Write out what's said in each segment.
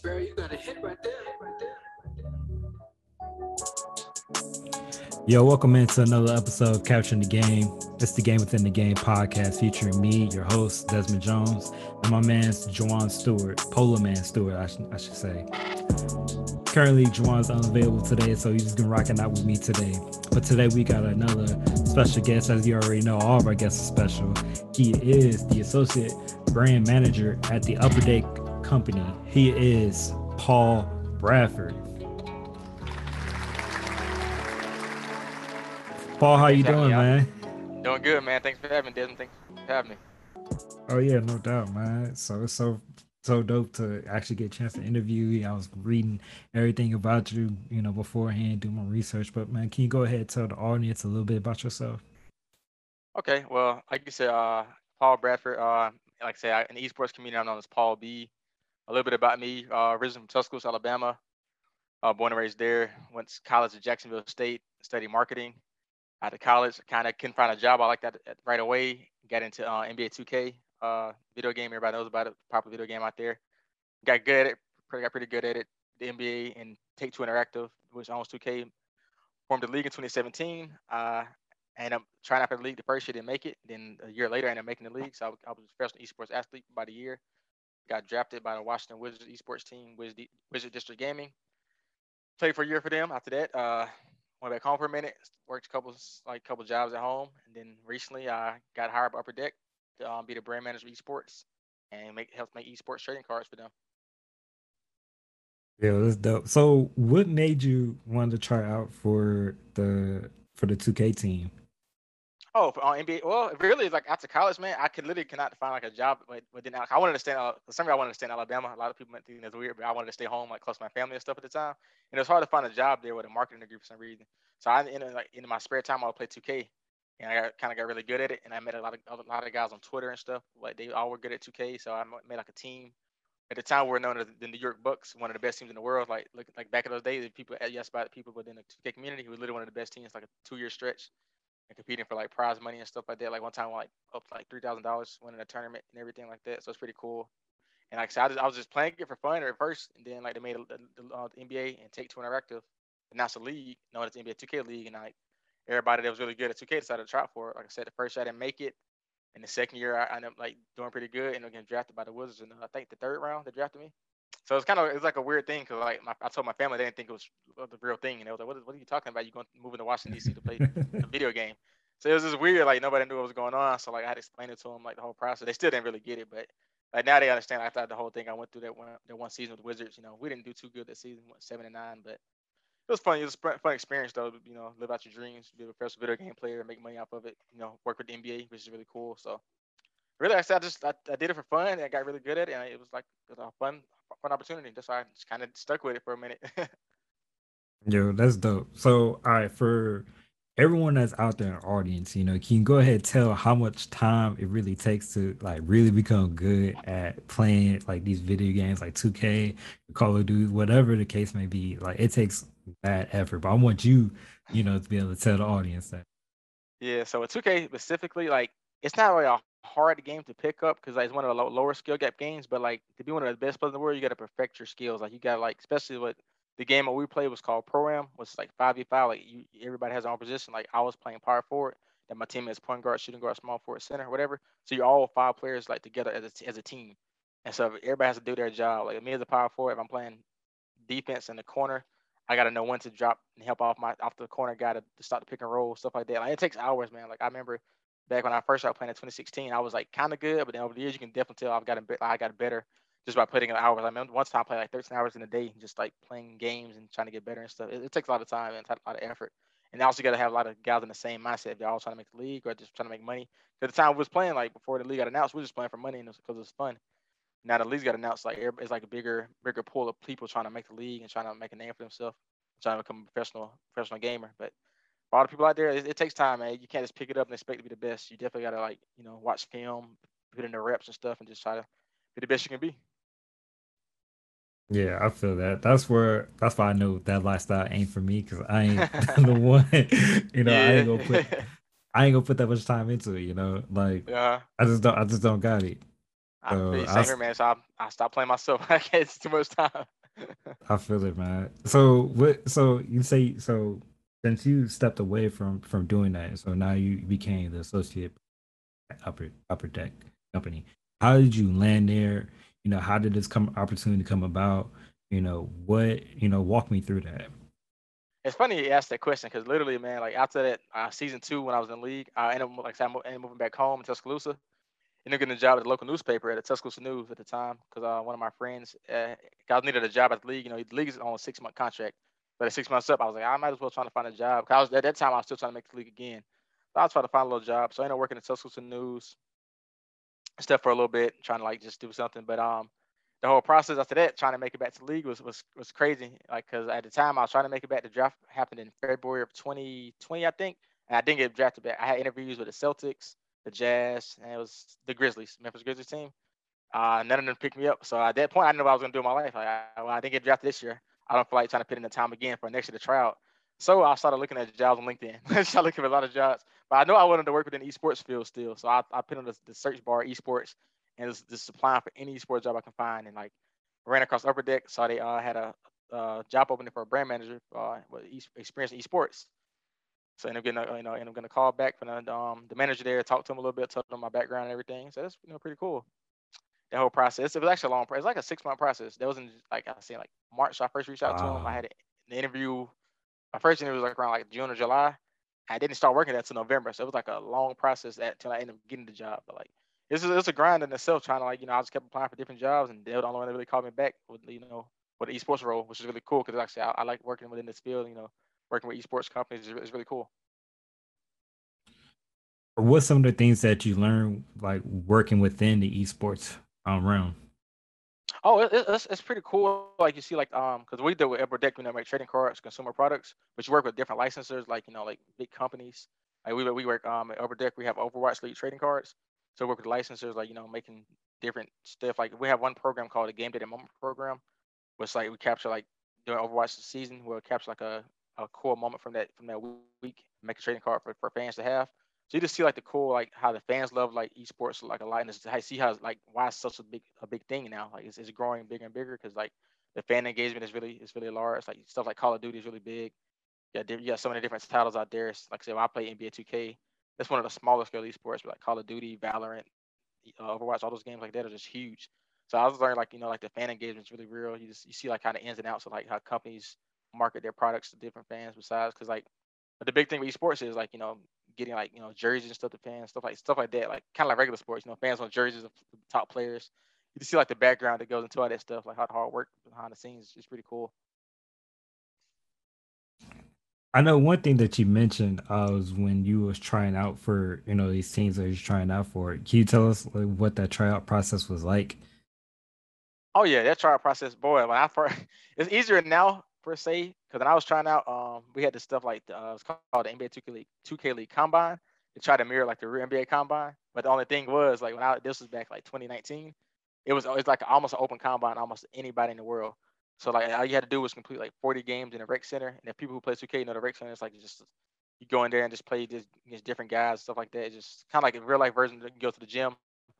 Sparrow, you got a hit right there, Yo, welcome into another episode of Capturing the Game. It's the Game Within the Game podcast featuring me, your host, Desmond Jones, and my man, Juwan Stewart, Polar Man Stewart, I, sh- I should say. Currently, Juwan's unavailable today, so he's been rocking out with me today. But today we got another special guest. As you already know, all of our guests are special. He is the associate brand manager at the Upper Deck Company. He is Paul Bradford. Paul, how you Thanks doing, man? Doing good, man. Thanks for having me, Desmond. Thanks for having me. Oh yeah, no doubt, man. So it's so so dope to actually get a chance to interview you. I was reading everything about you, you know, beforehand, do my research. But man, can you go ahead and tell the audience a little bit about yourself? Okay, well, like you said, uh, Paul Bradford. Uh, like I say, in the esports community, I'm known as Paul B. A little bit about me. Uh, originally from Tuscaloosa, Alabama. Uh, born and raised there. Went to college at Jacksonville State. Studied marketing. Out of college, kind of couldn't find a job. I like that right away. Got into uh, NBA 2K, uh, video game. Everybody knows about it. Popular video game out there. Got good at it. Pretty, got pretty good at it. The NBA and Take Two Interactive, which owns 2K, formed the league in 2017. Uh, and I'm trying out for the league the first year, didn't make it. Then a year later, I ended up making the league. So I, was- I was a professional esports athlete about a year. Got drafted by the Washington Wizards esports team, Wizard, Wizard District Gaming. Played for a year for them. After that, uh, went back home for a minute. Worked a couple like couple jobs at home, and then recently I got hired by Upper Deck to um, be the brand manager of esports and make help make esports trading cards for them. Yeah, that's dope. So, what made you want to try out for the for the 2K team? Oh, for, uh, NBA. Well, really, like after college, man, I could literally cannot find like a job. But, but then I, wanted to stay. Uh, some I wanted to stay in Alabama. A lot of people might think that's weird, but I wanted to stay home, like close to my family and stuff at the time. And it was hard to find a job there with a marketing degree for some reason. So I, in like in my spare time, I would play 2K, and I kind of got really good at it. And I met a lot of a lot of guys on Twitter and stuff. Like they all were good at 2K, so I made like a team. At the time, we were known as the New York Bucks, one of the best teams in the world. Like look, like back in those days, people yes about the people within the 2K community, who was literally one of the best teams, like a two-year stretch and competing for like prize money and stuff like that. Like one time, we, like up like three thousand dollars winning a tournament and everything like that. So it's pretty cool. And like I said, I, just, I was just playing it for fun at first, and then like they made a, the, uh, the NBA and Take Two Interactive announced a league known as the NBA 2K League, and like everybody that was really good at 2K decided to try for it. Like I said, the first year I didn't make it, and the second year I, I ended up like doing pretty good and getting drafted by the Wizards. And uh, I think the third round they drafted me. So it's kind of it's like a weird thing because like my, I told my family they didn't think it was the real thing, and they was like, "What, is, what are you talking about? You going moving to Washington D.C. to play a video game?" So it was just weird. Like nobody knew what was going on. So like I had to explain it to them like the whole process. They still didn't really get it, but like now they understand. I thought the whole thing I went through that one that one season with the Wizards. You know, we didn't do too good that season, went seven and nine, but it was fun. It was a fun experience though. You know, live out your dreams, be a professional video game player, make money off of it. You know, work with the NBA, which is really cool. So really, I said, I just I, I did it for fun and I got really good at it, and it was like it was a fun fun opportunity. That's why I just kind of stuck with it for a minute. Yo, that's dope. So, all right, for everyone that's out there in the audience, you know, can you go ahead and tell how much time it really takes to like really become good at playing like these video games like 2K, Call of Duty, whatever the case may be. Like it takes that effort. But I want you, you know, to be able to tell the audience that. Yeah, so with 2K specifically, like it's not really a hard game to pick up because like, it's one of the lower skill gap games. But like to be one of the best players in the world, you got to perfect your skills. Like you got to like, especially what the game that we played was called Pro Am, was like five v five. Like you, everybody has their own position. Like I was playing power forward, then my team is point guard, shooting guard, small forward, center, whatever. So you're all five players like together as a, as a team. And so everybody has to do their job. Like me as a power forward, if I'm playing defense in the corner, I gotta know when to drop and help off my off the corner guy to, to start the pick and roll stuff like that. Like it takes hours, man. Like I remember back when I first started playing in 2016, I was like kind of good, but then over the years you can definitely tell I've gotten. I got better just by putting in hours. I remember one time I played like 13 hours in a day, just like playing games and trying to get better and stuff. It, it takes a lot of time and a lot of effort. And also got to have a lot of guys in the same mindset. If they're all trying to make the league or just trying to make money. At the time we was playing, like before the league got announced, we were just playing for money and because it, was fun. Now the league's got announced, like it's like a bigger, bigger pool of people trying to make the league and trying to make a name for themselves, trying to become a professional, professional gamer. But for all the people out there, it, it takes time, man. You can't just pick it up and expect to be the best. You definitely got to like, you know, watch film, put in the reps and stuff, and just try to be the best you can be. Yeah, I feel that. That's where that's why I know that lifestyle ain't for me because I ain't the one. You know, I ain't gonna put I ain't gonna put that much time into it. You know, like yeah. I just don't I just don't got it. So, I same s- here, man. So I, I stopped playing myself. I can't it's too much time. I feel it, man. So what? So you say so since you stepped away from from doing that, so now you became the associate upper upper deck company. How did you land there? You know, how did this come opportunity come about? You know, what you know, walk me through that. It's funny you asked that question because literally, man, like after that uh, season two when I was in the league, I ended up like I ended up moving back home in Tuscaloosa. Ended up getting a job at the local newspaper at the Tuscaloosa News at the time because uh, one of my friends, uh, needed a job at the league. You know, the league is on a six month contract, but at six months up, I was like, I might as well try to find a job. Cause I was at that time I was still trying to make the league again. So I was trying to find a little job. So I ended up working at Tuscaloosa News, stuff for a little bit, trying to like just do something. But um, the whole process after that, trying to make it back to the league was was was crazy. Like, cause at the time I was trying to make it back. The draft happened in February of 2020, I think, and I didn't get drafted back. I had interviews with the Celtics, the Jazz, and it was the Grizzlies, Memphis Grizzlies team. Uh, none of them picked me up. So at that point, I didn't know what I was gonna do in my life. Like, I, well, I didn't get drafted this year. I don't feel like trying to put in the time again for next year to try out. So I started looking at jobs on LinkedIn. I started looking at a lot of jobs, but I know I wanted to work within the esports field still. So I, I put on the, the search bar esports and just, just applying for any esports job I can find. And like ran across Upper Deck, saw they uh, had a uh, job opening for a brand manager uh, with e- experience in esports. So I ended up getting, a, you know, and I'm gonna call back from the um, the manager there, talk to him a little bit, tell him my background and everything. So that's you know pretty cool. That whole process. It was actually a long process. It's like a six month process. That was in like I said, like March. So I first reached out to him. I had an interview. My first interview was like around like June or July. I didn't start working that till November. So it was like a long process that till I ended up getting the job. But like this is it's a grind in itself. Trying to like you know I just kept applying for different jobs and they were the only one that really called me back with you know with the esports role, which is really cool because actually I, I like working within this field. You know, working with esports companies is, is really cool. What's some of the things that you learned like working within the esports um, realm? Oh, it, it- it's, it's pretty cool. Like you see, like um, because we deal with Upper Deck, know, make trading cards, consumer products, you work with different licensors, like you know, like big companies. Like we we work um at Upper Deck, we have Overwatch League trading cards, so we work with licensors, like you know, making different stuff. Like we have one program called the Game Day Moment program, which like we capture like during Overwatch season, we'll capture like a a cool moment from that from that week, make a trading card for, for fans to have. So you just see like the cool like how the fans love like esports like a lot, and I see how like why it's such a big a big thing now. Like it's, it's growing bigger and bigger because like the fan engagement is really is really large. Like stuff like Call of Duty is really big. Yeah, you got so many different titles out there. It's, like I I play NBA 2K, that's one of the smaller scale esports, but like Call of Duty, Valorant, uh, Overwatch, all those games like that are just huge. So I was learning like you know like the fan engagement is really real. You just you see like kind of ins and outs of like how companies market their products to different fans. Besides, because like but the big thing with esports is like you know getting like you know jerseys and stuff to fans, stuff like stuff like that. Like kind of like regular sports, you know, fans want jerseys of top players. You can see like the background that goes into all that stuff, like how the hard work behind the scenes is pretty cool. I know one thing that you mentioned uh, was when you was trying out for you know these teams that you're trying out for. Can you tell us like, what that tryout process was like? Oh yeah, that tryout process, boy. When I first, it's easier now per se because I was trying out, um, we had this stuff like the, uh, it's called the NBA 2K League 2K League Combine to try to mirror like the real NBA Combine. But the only thing was like when I this was back like 2019, it was it's like almost an open combine, almost anybody in the world. So like all you had to do was complete like 40 games in a rec center, and if people who play 2K know the rec center, it's like just you go in there and just play just against different guys, stuff like that. It's just kind of like a real life version. You go to the gym,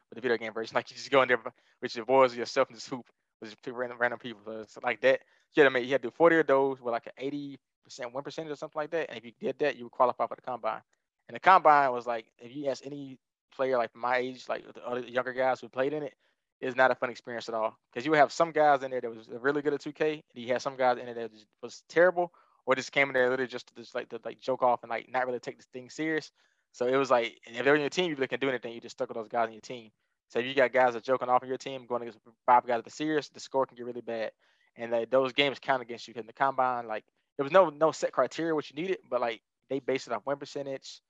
but the video game version, like you just go in there with your boys, yourself, and just hoop with just random random people. So like that. You had to make you had to do 40 of those with like an 80 percent, one percent or something like that. And if you did that, you would qualify for the combine. And the combine was like if you ask any player like my age, like the other younger guys who played in it, it's not a fun experience at all. Because you would have some guys in there that was really good at 2K, and you had some guys in there that was terrible, or just came in there literally just to just like to like joke off and like not really take this thing serious. So it was like if they're in your team, you really can do anything. You just stuck with those guys in your team. So if you got guys that are joking off in your team, going against five guys that are serious, the score can get really bad. And those games count against you. In the combine, like there was no no set criteria what you needed, but like they based it off win percentage,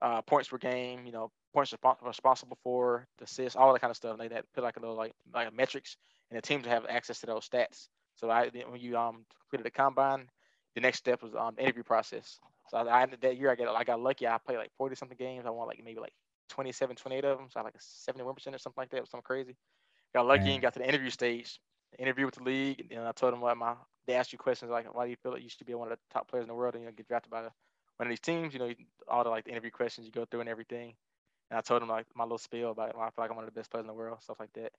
uh, points per game, you know, points resp- responsible for, the assists, all that kind of stuff. And they that put like a little like like metrics, and the teams have access to those stats. So I when you um completed the combine, the next step was um the interview process. So I, I that year I got I got lucky. I played like 40 something games. I won like maybe like 27, 28 of them. So I had like a 71 percent or something like that. It was something crazy. Got lucky Man. and got to the interview stage. Interview with the league, and I told them what my they asked you questions like, why do you feel like you should be one of the top players in the world and you know get drafted by the, one of these teams? You know, all the like the interview questions you go through and everything. and I told them like my little spiel about why I feel like I'm one of the best players in the world, stuff like that.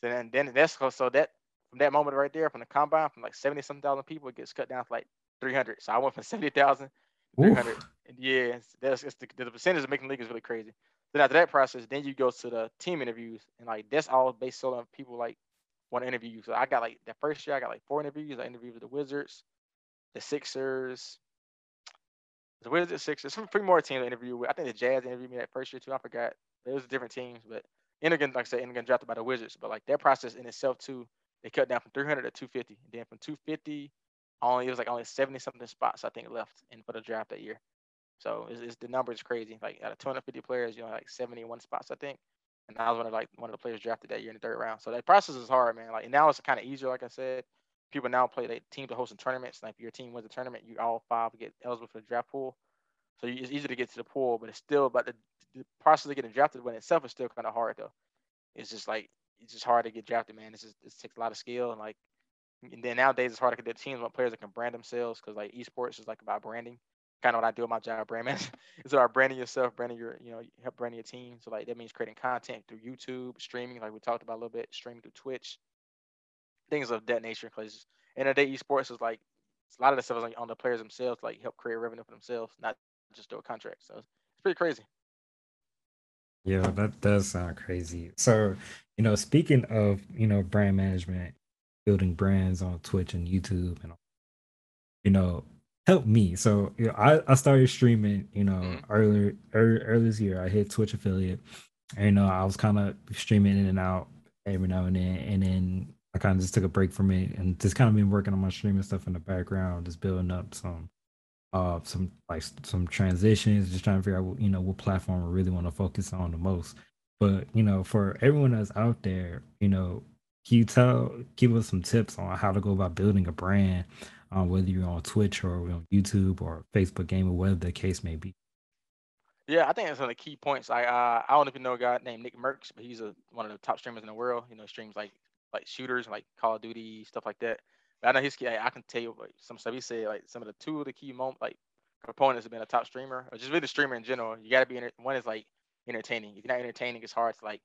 So then, then that's so that from that moment right there, from the combine, from like seventy something thousand people, it gets cut down to like three hundred. So I went from seventy thousand to three hundred. Yeah, that's it's the, the percentage of making the league is really crazy. Then after that process, then you go to the team interviews, and like that's all based on people like want to interview you. So I got like that first year, I got like four interviews. I interviewed with the Wizards, the Sixers, the Wizards, Sixers, some three more teams I interviewed with. I think the Jazz interviewed me that first year too. I forgot. It was different teams, but Endergan, like I said, Endergan drafted by the Wizards. But like that process in itself too, they cut down from 300 to 250, and then from 250, only it was like only 70 something spots I think left in for the draft that year. So it's, it's the number is crazy. Like out of 250 players, you know, like 71 spots I think. And I was one of like one of the players drafted that year in the third round. So that process is hard, man. Like now it's kind of easier, like I said. People now play they teams are hosting tournaments. Like if your team wins a tournament, you all five get eligible for the draft pool. So it's easy to get to the pool, but it's still but the, the process of getting drafted when itself is still kind of hard though. It's just like it's just hard to get drafted, man. It's just it takes a lot of skill and like and then nowadays it's hard to get teams want players that can brand themselves because like esports is like about branding kind of what I do in my job, brand manager. it's about branding yourself, branding your, you know, help branding your team. So like that means creating content through YouTube, streaming, like we talked about a little bit, streaming through Twitch, things of that nature. Because in the day, esports is like a lot of the stuff is like on the players themselves, like help create revenue for themselves, not just do a contract. So it's pretty crazy. Yeah, that does sound crazy. So, you know, speaking of, you know, brand management, building brands on Twitch and YouTube and you know, helped me. So you know, I, I started streaming, you know, mm. earlier early, early this year. I hit Twitch affiliate. And, you know, I was kind of streaming in and out every now and then. And then I kind of just took a break from it and just kind of been working on my streaming stuff in the background, just building up some uh some like some transitions, just trying to figure out you know what platform I really want to focus on the most. But you know, for everyone that's out there, you know, can you tell give us some tips on how to go about building a brand uh, whether you're on Twitch or on YouTube or Facebook Game or whatever the case may be. Yeah, I think that's one of the key points. I uh, I don't you know a guy named Nick Mercs, but he's a, one of the top streamers in the world. You know, streams like like shooters, like Call of Duty, stuff like that. But I know he's I can tell you like, some stuff he said, like some of the two of the key moment like components of being a top streamer, or just really streamer in general. You got to be one is like entertaining. If you're not entertaining, it's hard to like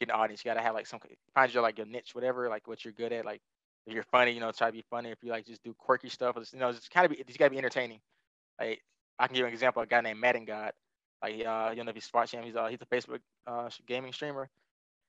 get an audience. You got to have like some find your like your niche, whatever, like what you're good at, like if you're funny, you know, try to be funny. If you like just do quirky stuff, you know, just kind of be, you gotta be entertaining. Like I can give you an example. A guy named Madden God. Like uh, you know, if you watch him, he's uh, he's a Facebook uh gaming streamer.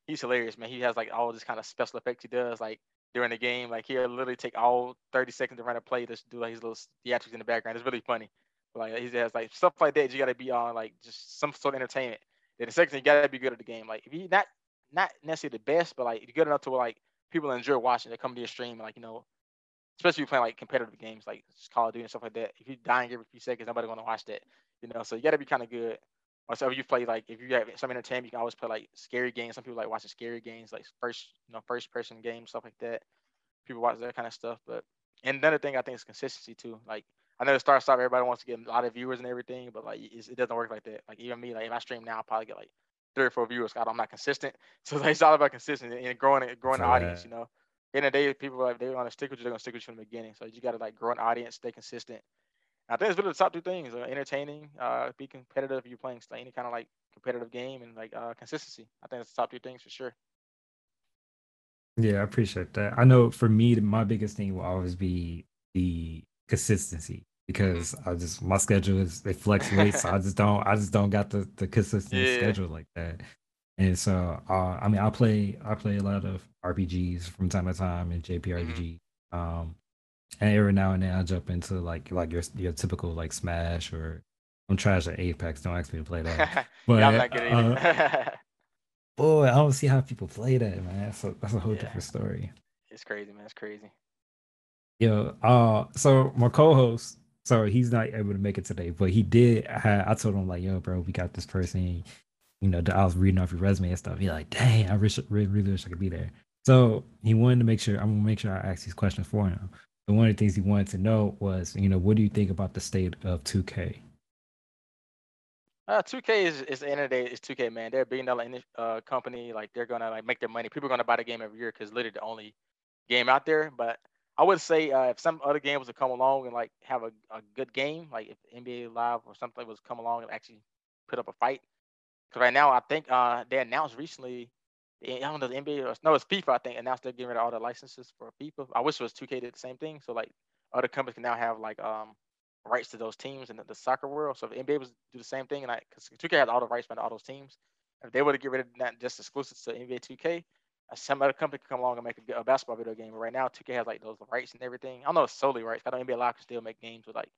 He's hilarious, man. He has like all this kind of special effects he does, like during the game. Like he'll literally take all 30 seconds to run a play, just do like his little theatrics in the background. It's really funny. Like he has like stuff like that. You gotta be on like just some sort of entertainment. Then the second thing, you gotta be good at the game. Like if you not not necessarily the best, but like good enough to like people enjoy watching. They come to your stream, and, like you know, especially if you're playing like competitive games like Call of Duty and stuff like that. If you're dying every few seconds, nobody's gonna watch that. You know, so you gotta be kind of good. Or so if you play like if you have some entertainment, you can always play like scary games. Some people like watching scary games, like first you know first person games, stuff like that. People watch that kind of stuff. But and another thing I think is consistency too. Like I know the start stop everybody wants to get a lot of viewers and everything, but like it doesn't work like that. Like even me, like if I stream now, I probably get like three or four viewers. God, I'm not consistent. So it's all about consistency and growing growing the audience. You know, in the day, people like they want to stick with you, they're gonna stick with you from the beginning. So you got to like grow an audience, stay consistent. I think it's really the top two things: uh, entertaining, uh, be competitive. If you're playing any kind of like competitive game, and like uh, consistency. I think it's the top two things for sure. Yeah, I appreciate that. I know for me, my biggest thing will always be the consistency because. I just my schedule is it fluctuate, so I just don't I just don't got the the consistent yeah. schedule like that. And so, uh, I mean, I play I play a lot of RPGs from time to time and JPRPG. Mm-hmm. Um, and every now and then I jump into like like your your typical like Smash or I'm trash at Apex. Don't ask me to play that. But yeah, I'm not good uh, boy, I don't see how people play that, man. That's a, that's a whole yeah. different story. It's crazy, man. It's crazy. Yo, uh, so my co-host, so he's not able to make it today, but he did. I, I told him like, yo, bro, we got this person you know, I was reading off your resume and stuff. He's like, dang, I wish, really, really wish I could be there. So he wanted to make sure, I'm gonna make sure I ask these questions for him. But one of the things he wanted to know was, you know, what do you think about the state of 2K? Uh, 2K is, is the end of the day, it's 2K, man. They're a billion dollar uh, company. Like they're gonna like make their money. People are gonna buy the game every year because literally the only game out there. But I would say uh, if some other games would come along and like have a, a good game, like if NBA Live or something was come along and actually put up a fight, Because right now, I think uh, they announced recently. I don't know the NBA or no, it's FIFA. I think announced they're getting rid of all the licenses for FIFA. I wish it was 2K did the same thing. So like other companies can now have like um rights to those teams in the, the soccer world. So if NBA was do the same thing, and like because 2K has all the rights to all those teams, if they were to get rid of that just exclusive to NBA 2K, uh, some other company could come along and make a, a, basketball video game. But right now, 2K has like those rights and everything. I don't know it's solely rights. I don't NBA Live can still make games with like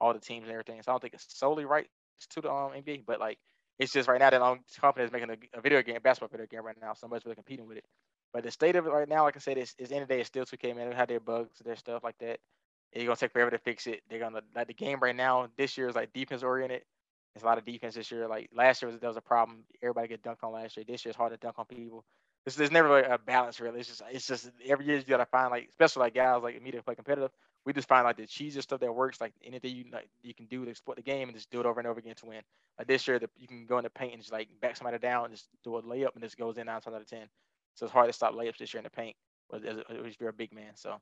all the teams and everything. So I don't think it's solely rights to the um, NBA, but like it's just right now that um, company is making a, a, video game, basketball video game right now. Somebody's really competing with it. But the state of it right now, like I said, is, is end of the day, it's still 2K, man. They have their bugs, their stuff like that. It's gonna take forever to fix it. They're gonna like the game right now. This year is like defense oriented. It's a lot of defense this year. Like last year was there was a problem. Everybody get dunked on last year. This year it's hard to dunk on people. This there's never like a balance really. It's just it's just every year you gotta find like especially like guys like me to play competitive. We just find like the cheesiest stuff that works. Like anything you like you can do to exploit the game and just do it over and over again to win. Like this year, the, you can go in the paint and just like back somebody down and just do a layup and just goes in nine times out of ten. So it's hard to stop layups this year in the paint. If you're a big man, so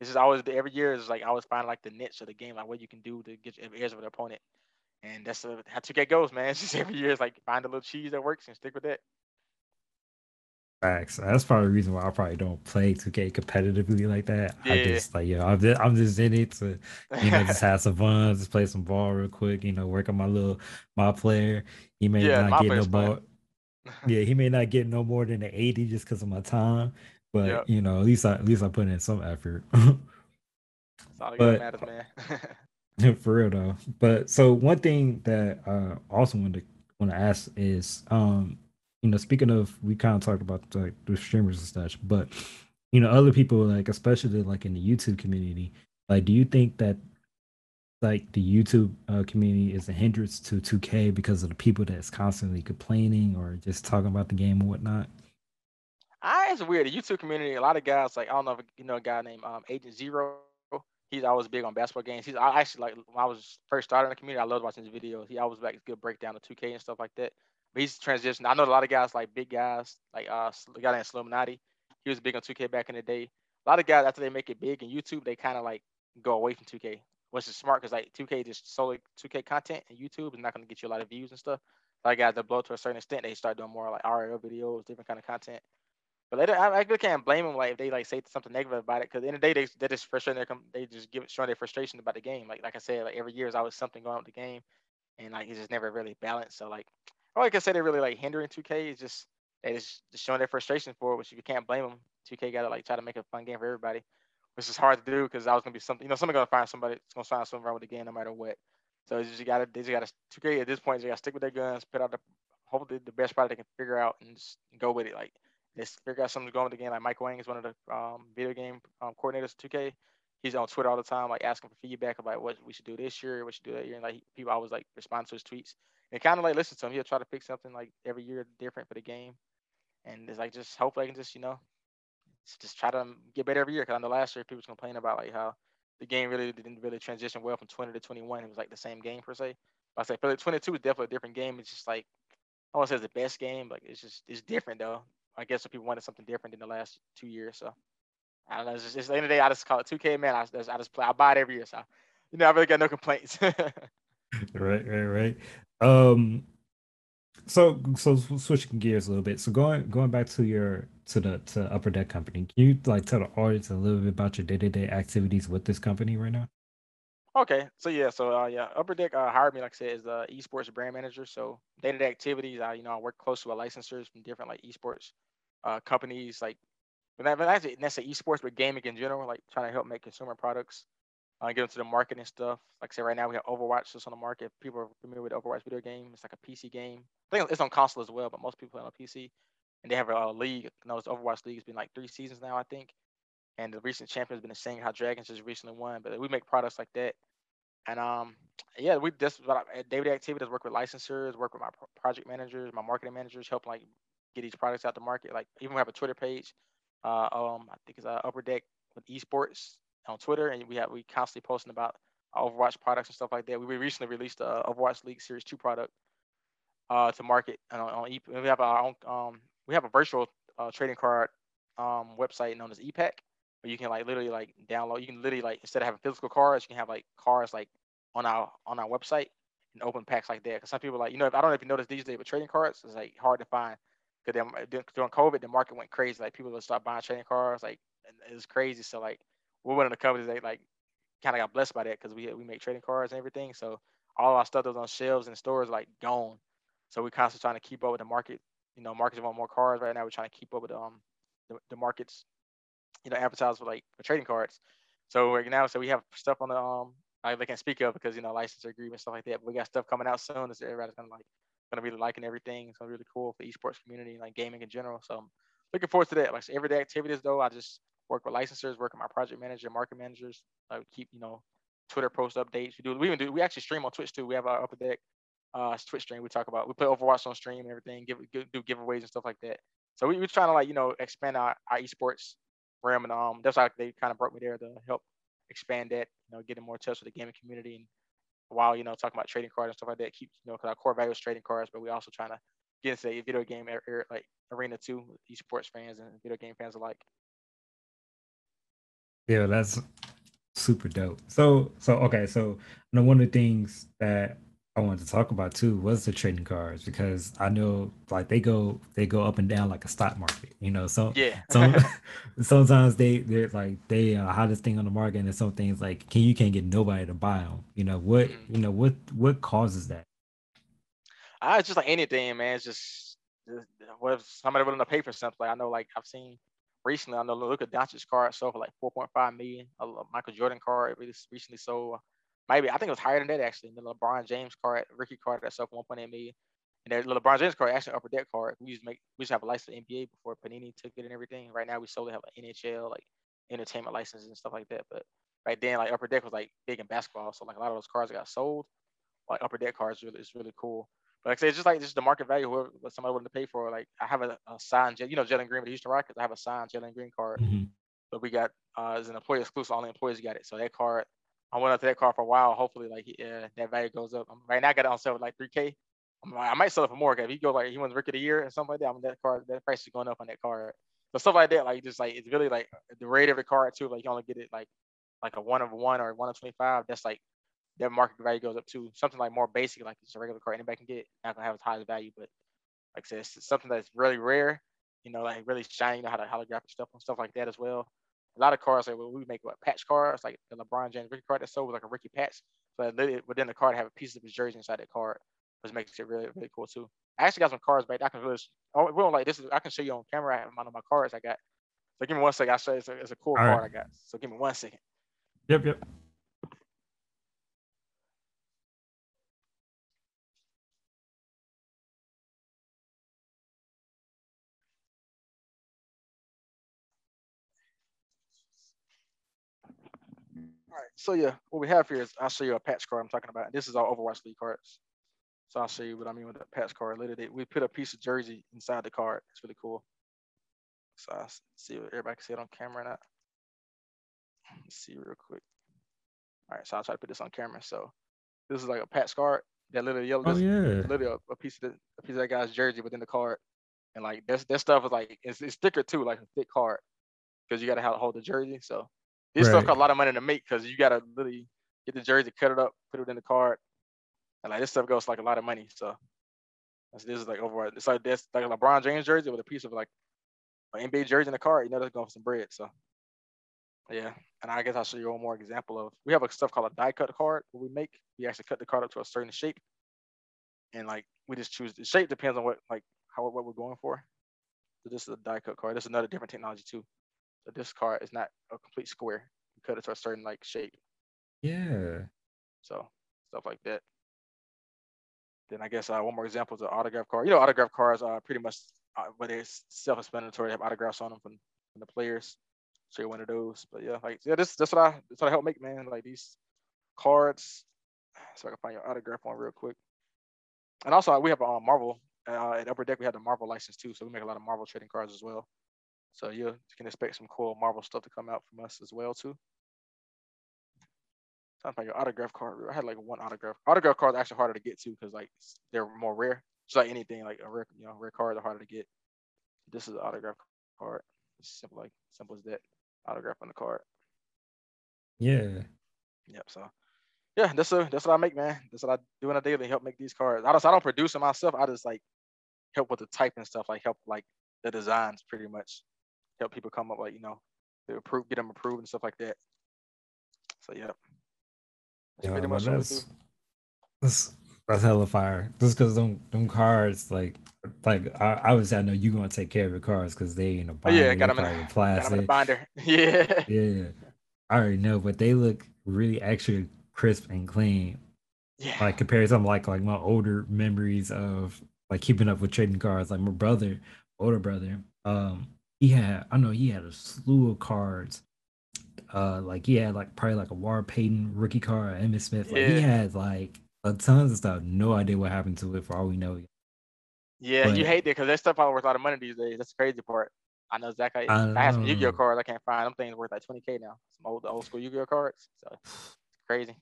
this is always every year is like I always find like the niche of the game, like what you can do to get your ears of the opponent. And that's uh, how 2K goes, man. It's just every year is like find a little cheese that works and stick with that. Facts. That's probably the reason why I probably don't play 2K competitively like that. Yeah. I just like, yeah, I'm just, I'm just in it to, you know, just have some fun, just play some ball real quick, you know, work on my little my player. He may yeah, not get no ball. yeah, he may not get no more than an 80 just because of my time. But yep. you know, at least I at least I put in some effort. but, matters, man. for real though. But so one thing that uh also want to want to ask is um you know speaking of we kind of talked about like the streamers and such, but you know other people like especially like in the YouTube community, like do you think that like the YouTube uh, community is a hindrance to 2K because of the people that's constantly complaining or just talking about the game and whatnot? I it's weird. The YouTube community, a lot of guys like I don't know if you know a guy named um, Agent Zero. He's always big on basketball games. He's I actually like when I was first starting in the community, I loved watching his videos. He always like good breakdown of 2K and stuff like that. But he's transitioned. I know a lot of guys like big guys like uh the guy named Sluminati. He was big on 2K back in the day. A lot of guys after they make it big in YouTube, they kind of like go away from 2K, which is smart because like 2K just solely 2K content and YouTube is not going to get you a lot of views and stuff. A lot of guys that blow to a certain extent, they start doing more like RL videos, different kind of content. But later, I, I really can't blame them like if they like say something negative about it because at the the day they they just frustrated. They just give showing their frustration about the game. Like like I said, like every year is always something going on with the game, and like it's just never really balanced. So like, all I say they're really like hindering 2K is just they just, showing their frustration for it, which you can't blame them. 2K got to like try to make a fun game for everybody, which is hard to do because I was gonna be something. You know, somebody's gonna find somebody that's gonna find something wrong with the game no matter what. So it's just you gotta they just gotta 2K at this point. They gotta stick with their guns, put out the hopefully the best product they can figure out and just go with it. Like just figure out something going with the game. Like Mike Wang is one of the um, video game um, coordinators at 2K. He's on Twitter all the time, like asking for feedback about what we should do this year, what should do that year. And like people always like respond to his tweets and kind of like listen to him. He'll try to fix something like every year different for the game. And it's like just hopefully I can just you know just try to um, get better every year. Cause I know last year people was complaining about like how the game really didn't really transition well from 20 to 21. It was like the same game per se. But I say for 22 is definitely a different game. It's just like I won't say it's the best game, but it's just it's different though. I guess if people wanted something different in the last two years. So I don't know. It's just, it's the end of the day, I just call it 2K, man. I, just I just play. I buy it every year. So you know, I really got no complaints. right, right, right. Um, so so switching gears a little bit. So going going back to your to the to Upper Deck company, can you like tell the audience a little bit about your day to day activities with this company right now? Okay, so yeah, so uh, yeah, Upper Deck uh, hired me, like I said, as the esports brand manager. So day-to-day activities, I you know I work close with licensors from different like esports uh, companies, like but that, but that's necessarily esports, but gaming in general, like trying to help make consumer products, uh, get into the marketing stuff. Like I said, right now we have Overwatch that's on the market. People are familiar with Overwatch video game. It's like a PC game. I think it's on console as well, but most people play on PC. And they have a, a league. I know Overwatch league. It's been like three seasons now, I think and the recent champion has been the How Dragons just recently won. But we make products like that, and um, yeah, we just day-to-day activities work with licensors, work with my project managers, my marketing managers, help like get these products out to market. Like even we have a Twitter page. Uh, um, I think it's uh, Upper Deck with esports on Twitter, and we have we constantly posting about Overwatch products and stuff like that. We recently released a Overwatch League Series Two product uh, to market on, on we have our own um, we have a virtual uh, trading card um, website known as ePack where you can like literally like download. You can literally like instead of having physical cards, you can have like cards like on our on our website, and open packs like that. Because some people like, you know, if I don't know if you notice these days, but trading cards is like hard to find. Because then during COVID, the market went crazy. Like people would start buying trading cards, like it was crazy. So like we're one of the companies that like kind of got blessed by that because we we make trading cards and everything. So all our stuff that's on shelves and stores like gone. So we're constantly trying to keep up with the market. You know, markets want more cards right now. We're trying to keep up with um the, the markets. You know, advertise for like for trading cards. So right now, so we have stuff on the um I can't speak of because you know license agreement stuff like that. But we got stuff coming out soon. That everybody's gonna like gonna be liking everything. It's gonna be really cool for the esports community and like gaming in general. So I'm looking forward to that. Like so everyday activities though, I just work with licensors, work with my project manager, market managers. I keep you know Twitter post updates. We do we even do we actually stream on Twitch too. We have our upper deck uh Twitch stream. We talk about we play Overwatch on stream and everything. Give, do giveaways and stuff like that. So we, we're trying to like you know expand our, our esports realm and um that's how they kind of brought me there to help expand that, you know, getting more touch with the gaming community and while, you know, talking about trading cards and stuff like that, keep, you know, because our core value is trading cards, but we also trying to get into the video game area, like arena too, esports fans and video game fans alike. Yeah, that's super dope. So, so okay, so one of the things that I wanted to talk about too was the trading cards because I know like they go they go up and down like a stock market. You know, so yeah, some sometimes they they're like they are hottest thing on the market, and some things like can you can't get nobody to buy them. You know what? Mm-hmm. You know what what causes that? I it's just like anything, man. It's just, just what if somebody willing to pay for something? Like I know, like I've seen recently. I know Luka Doncic's card sold for like 4.5 million. A Michael Jordan card recently sold maybe I think it was higher than that actually. The LeBron James card, rookie card that sold for 1.8 million. And the LeBron James card actually upper deck card. We used to make we used to have a license for NBA before Panini took it and everything. Right now we solely have an NHL like entertainment licenses and stuff like that. But right then like upper deck was like big in basketball. So like a lot of those cards got sold. Like upper deck cards really is really cool. But like I say, it's just like just the market value, whoever what somebody willing to pay for. Like I have a, a signed, you know, Jalen Green with the Houston Rockets. I have a signed Jalen Green card. Mm-hmm. But we got uh, as an employee exclusive, all the employees got it. So that card I went after that car for a while. Hopefully, like yeah, that value goes up. right now, I got it on sale for like 3K. I'm, I might sell it for more. If he goes like he wins Rookie of the Year or something like that, I mean, that car, that price is going up on that car. So stuff like that, like just like it's really like the rate of the car too. Like you only get it like like a one of one or one of 25. That's like that market value goes up too. Something like more basic, like just a regular car anybody can get, not gonna have as high as value, but like I said, it's something that's really rare. You know, like really shiny. You know how to holographic stuff and stuff like that as well a lot of cars like well, we make what patch cars like the LeBron James rookie card that's sold with like a rookie patch. So within the card have a piece of his jersey inside that card, which makes it really really cool too. I actually got some cards back. I can really oh we don't like this is I can show you on camera I have one of my cards I got. So give me one second. I'll show you it's a, it's a cool All card right. I got. So give me one second. Yep, yep. All right. So yeah, what we have here is I'll show you a patch card I'm talking about. This is our Overwatch League cards. So I'll show you what I mean with the patch card. Literally, we put a piece of jersey inside the card. It's really cool. So I'll see if everybody can see it on camera or not. Let's see real quick. All right, so I'll try to put this on camera. So this is like a patch card. That little yellow, oh, yeah. literally a, a, piece of the, a piece of that guy's jersey within the card. And like this, this stuff is like it's, it's thicker too, like a thick card, because you got to hold the jersey. So this right. stuff costs a lot of money to make because you gotta literally get the jersey, cut it up, put it in the card, and like this stuff goes like a lot of money. So this is like overall. It's like this like a LeBron James jersey with a piece of like an NBA jersey in the card. You know that's going for some bread. So yeah, and I guess I'll show you one more example of. We have a stuff called a die cut card where we make. We actually cut the card up to a certain shape, and like we just choose the shape depends on what like how what we're going for. So this is a die cut card. This is another different technology too. So this card is not a complete square. You cut it to a certain like shape. Yeah. So stuff like that. Then I guess uh, one more example is an autograph card. You know, autograph cards are pretty much, uh, but they're self-explanatory. They have autographs on them from, from the players. So you're one of those. But yeah, like yeah, this that's what I that's what I help make, man. Like these cards. So I can find your autograph one real quick. And also we have a um, Marvel uh, at Upper Deck. We have the Marvel license too, so we make a lot of Marvel trading cards as well. So you can expect some cool Marvel stuff to come out from us as well too. Time about your autograph card. I had like one autograph. Autograph cards are actually harder to get to because like they're more rare. Just like anything, like a rare, you know, rare cards are harder to get. This is an autograph card. It's simple, like simple as that. Autograph on the card. Yeah. Yep. So yeah, that's a, that's what I make, man. That's what I do on a daily. Help make these cards. I don't I don't produce them myself. I just like help with the typing stuff, like help like the designs, pretty much. Help people come up like you know, to approve, get them approved and stuff like that. So yeah, that's Yeah, pretty much I that's, that's that's hella fire. Just because them them cards like like I obviously I know you're gonna take care of your cards because they ain't a Oh binder. yeah, got them in, probably got 'em in plastic. the binder. Yeah, Yeah, I already know, but they look really actually crisp and clean. yeah. Like compared to some like like my older memories of like keeping up with trading cards. Like my brother, older brother, um, he had I know he had a slew of cards. Uh, like he had like probably like a Walter Payton rookie card, Emmitt Smith. Like he had like a tons of stuff. No idea what happened to it. For all we know, Yeah, you hate that because that stuff probably worth a lot of money these days. That's the crazy part. I know exactly. I I, have some Yu-Gi-Oh cards I can't find. Them things worth like 20k now. Some old old school Yu-Gi-Oh cards. So it's crazy.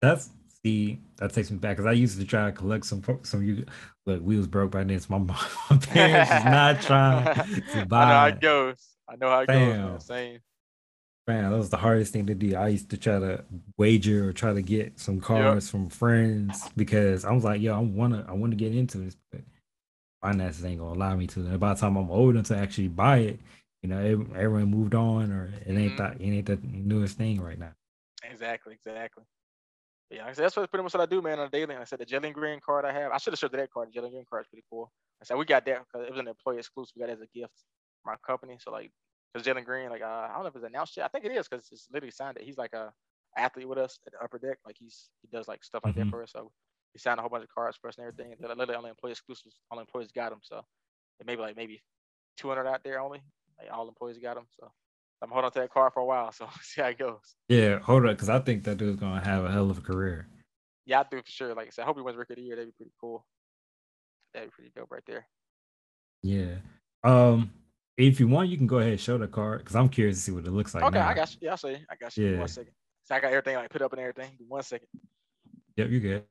That's see that takes me back because I used to try to collect some some you. Look, we was broke by then. So my, mom- my parents is not trying to I know buy. how it goes. I know how it goes. Bam. Man. Same. Man, that was the hardest thing to do. I used to try to wager or try to get some cards from friends because I was like, yo, I wanna I wanna get into this, but finances ain't gonna allow me to. And by the time I'm old enough to actually buy it, you know, everyone moved on or it ain't Mhm. that it ain't the newest thing right now. Exactly. Exactly. Yeah, like I said, that's what pretty much what I do, man, on a daily. Like I said the and Green card I have. I should have showed that card. The and Green card is pretty cool. I said we got that because it was an employee exclusive. We got it as a gift from our company. So like, because Jalen Green, like uh, I don't know if it's announced yet. I think it is because it's literally signed it. He's like a athlete with us at the upper deck. Like he's he does like stuff like Mhm. that for us. So he signed a whole bunch of cards for us and everything. They're literally only employee exclusives. Only employees got them. So it may be like maybe 200 out there only. Like all employees got them. So I'm holding on to that card for a while. So see how it goes. Yeah, hold up, because I think that dude's gonna have a hell of a career. Yeah, I do for sure. Like I said, I hope he wins Rookie of the Year. That'd be pretty cool. That'd be pretty dope right there. Yeah. Um, if you want, you can go ahead and show the card because I'm curious to see what it looks like. okay, now. I got you. Yeah, I see. I got you. Yeah. One second. So I got everything like put up and everything. One second. Yep, you good.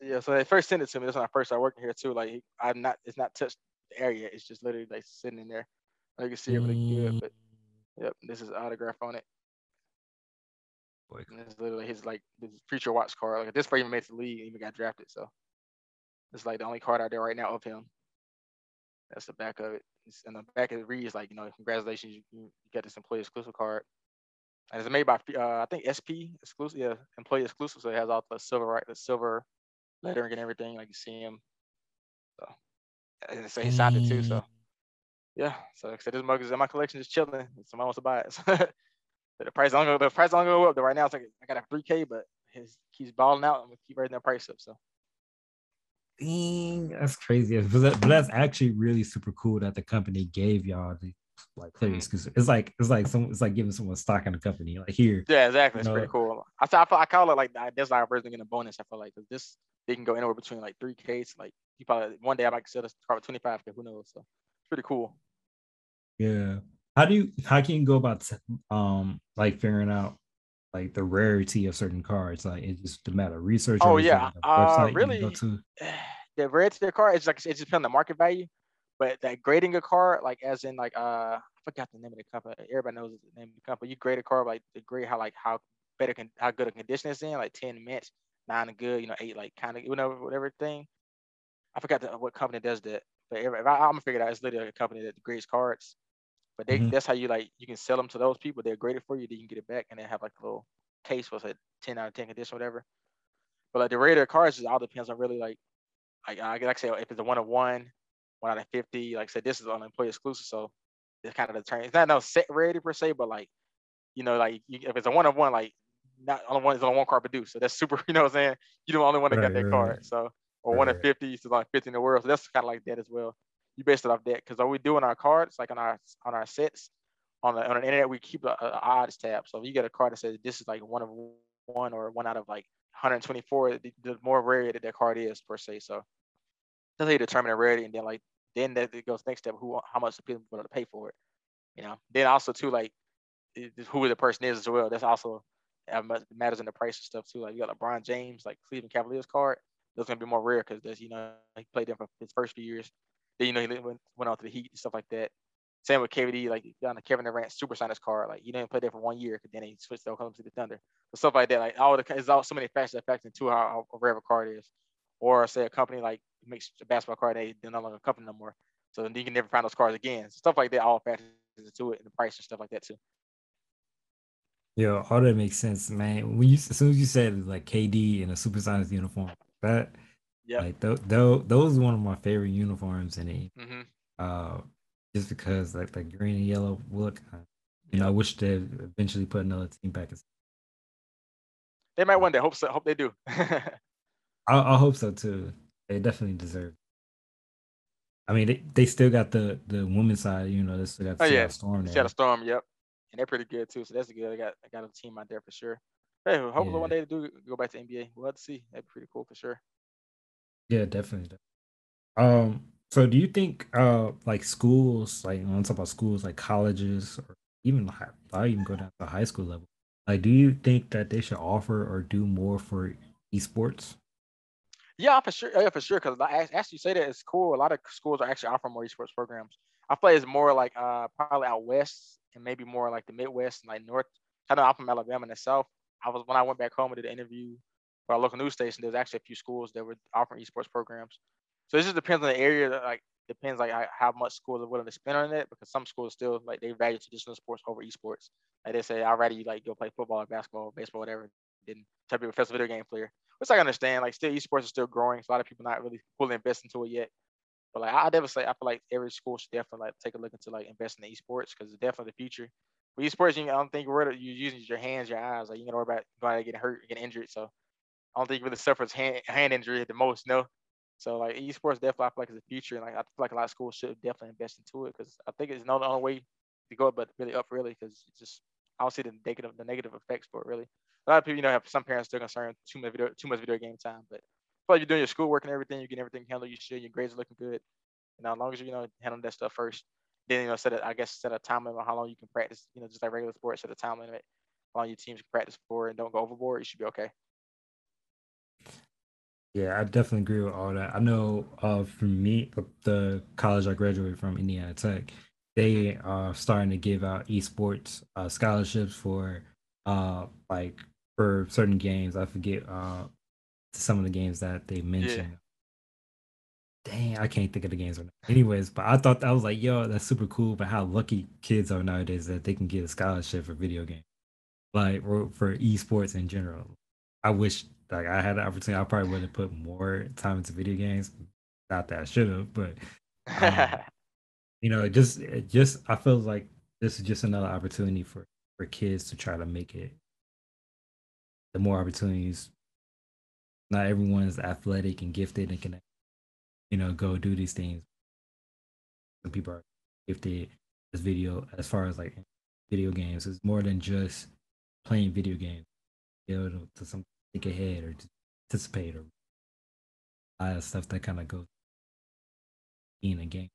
So yeah, so they first sent it to me. That's when I first started working here too. Like I'm not, it's not touched the area. It's just literally like sitting in there. You can see it really good. But yep, this is autograph on it. And this literally his like this future watch card. Like this even made the league, even got drafted. So it's like the only card out there right now of him. That's the back of it. It's, and the back of it reads like, you know, congratulations, you, you got this employee exclusive card. And it's made by uh, I think SP exclusive, yeah, employee exclusive. So it has all the silver right, the silver lettering and everything. Like you see him. So and so he signed it too. So yeah. So like I said, this mug is in my collection, just chilling. If somebody wants to buy it. But the price only go, the price only go up. Though right now it's like I got a three K, but his keeps balling out. I'm gonna keep raising the price up. So Dang, that's crazy. But, that, but that's actually really super cool that the company gave y'all the like player Mhm. exclusive. It's like it's like some it's like giving someone stock in the company. Like here, yeah, exactly. It's No. pretty cool. I I, I call it like that's like version getting a bonus. I feel like this they can go anywhere between like three K to like you probably one day I might sell this car for twenty five K. Who knows? So it's pretty cool. yeah. How do you how can you go about um like figuring out like the rarity of certain cards? Like it's just a matter of research. Oh, yeah. Uh, website you can really, the rarity of the car it's like it just depends on the market value. But that grading a car, like as in like uh I forgot the name of the company. Everybody knows the name of the company. You grade a car like the grade how like how better can how good a condition it's in, like 10 minutes, nine and good, you know, eight like kind of you know whatever thing. I forgot the, what company does that. But every, if I, I'm gonna figure it out. It's literally a company that grades cards. But they Mhm. that's how you like you can sell them to those people. They're graded for you. Then you can get it back and they have like a little case for like 10 out of 10 condition, or whatever. But like the rate of the cards, it all depends on really like like I like I say if it's a one of one, one out of fifty. Like I said, this is on employee exclusive, so it's kind of the term. It's not no set rarity per se, but like you know, like you, if it's a one of one, like not only one is only one card produced, so that's super. You know what I'm saying? You're the only one that got that right, card. right. So or one in fifty, so like fifty in the world. So that's kind of like that as well. You base it off that because what we do in our cards, like on our on our sets, on the on the internet, we keep a, a odds tab. So if you get a card that says this is like one of one or one out of like 124, the, the more rare that that card is per se. So that's how you determine the rarity, and then like then that it goes next step who how much the people willing to pay for it. You know, then also too like who the person is as well. That's also matters in the price and stuff too. Like you got LeBron James, like Cleveland Cavaliers card. That's gonna be more rare because you know he played them for his first few years. Then you know he went went out to the Heat and stuff like that. Same with KD, like on the Kevin Durant Super Sonics card, like you didn't play there for one year, because then he switched to Oklahoma City Thunder. So stuff like that, like all the it's all so many factors factor into how, how rare a card is. Or say a company like makes a basketball card, they they're no longer a company no more. So you can never find those cards again. So stuff like that all factors into it and the price and stuff like that too. Yeah, all that makes sense, man. When you as soon as you said like KD in a Super Supersonics uniform, that yeah, like th- th- those are one of my favorite uniforms in it. Mm-hmm. Uh, just because like the green and yellow look, uh, you know, I wish they eventually put another team back. They might one day. Hope so. Hope they do. I, I hope so too. They definitely deserve. I mean, they, they still got the the women's side. You know, they still got the oh, yeah. Storm. There. Seattle Storm. Yep and they're pretty good too. So that's good. I got I got a team out there for sure. Hey, hopefully yeah. one day to do go back to NBA. We'll have to see. That'd be pretty cool for sure. Yeah, definitely. Um, so do you think uh like schools, like when I'm talking about schools like colleges or even I even go down to high school level, like do you think that they should offer or do more for esports? Yeah, for sure. Yeah, for sure. Because as you say that, it's cool. A lot of schools are actually offering more esports programs. I like it's more like uh probably out west and maybe more like the Midwest and like North. I know I'm from Alabama the South. I was when I went back home and did an interview for our local news station. There's actually a few schools that were offering esports programs. So it just depends on the area. That, like depends like how much schools are willing to spend on it because some schools still like they value traditional sports over esports. Like they say, I'd rather you like go play football or basketball, or baseball, whatever, than to be a professional video game player. Which I understand. Like still esports is still growing. So a lot of people not really fully invest into it yet. But like I never say I feel like every school should definitely like take a look into like investing in esports because it's definitely the future. With esports, you, I don't think you're using your hands, your eyes. Like you gotta worry about going to get hurt, getting injured. So I don't think really suffers hand hand injury the most. No. So like esports definitely I feel like is the future, and like I feel like a lot of schools should definitely invest into it because I think it's not the only way to go, but really up really because just I don't see the negative the negative effects for it really. A lot of people, you know, have some parents still concerned too much video too much video game time, but like you're doing your schoolwork and everything, you get everything handled you should, your grades are looking good. You know, as long as you, you know, handle that stuff first, then, you know, set a, I guess, set a time limit on how long you can practice, you know, just like regular sports, set a time limit long your teams can practice for and don't go overboard, you should be okay. Yeah, I definitely agree with all that. I know uh, for me, the college I graduated from, Indiana Tech, they are starting to give out esports uh, scholarships for uh, like for certain games. I forget uh, some of the games that they mentioned dang, I can't think of the games. Anyways, but I thought I was like, yo, that's super cool. But how lucky kids are nowadays that they can get a scholarship for video games, like for, for esports in general. I wish like I had the opportunity. I probably would have put more time into video games. Not that I should have, but um, you know, just just I feel like this is just another opportunity for for kids to try to make it. The more opportunities, not everyone is athletic and gifted and can you know, go do these things. Some people are gifted as video as far as like video games. It's more than just playing video games. You know, to, to some think ahead or to participate or a lot of stuff that kind of goes in a game.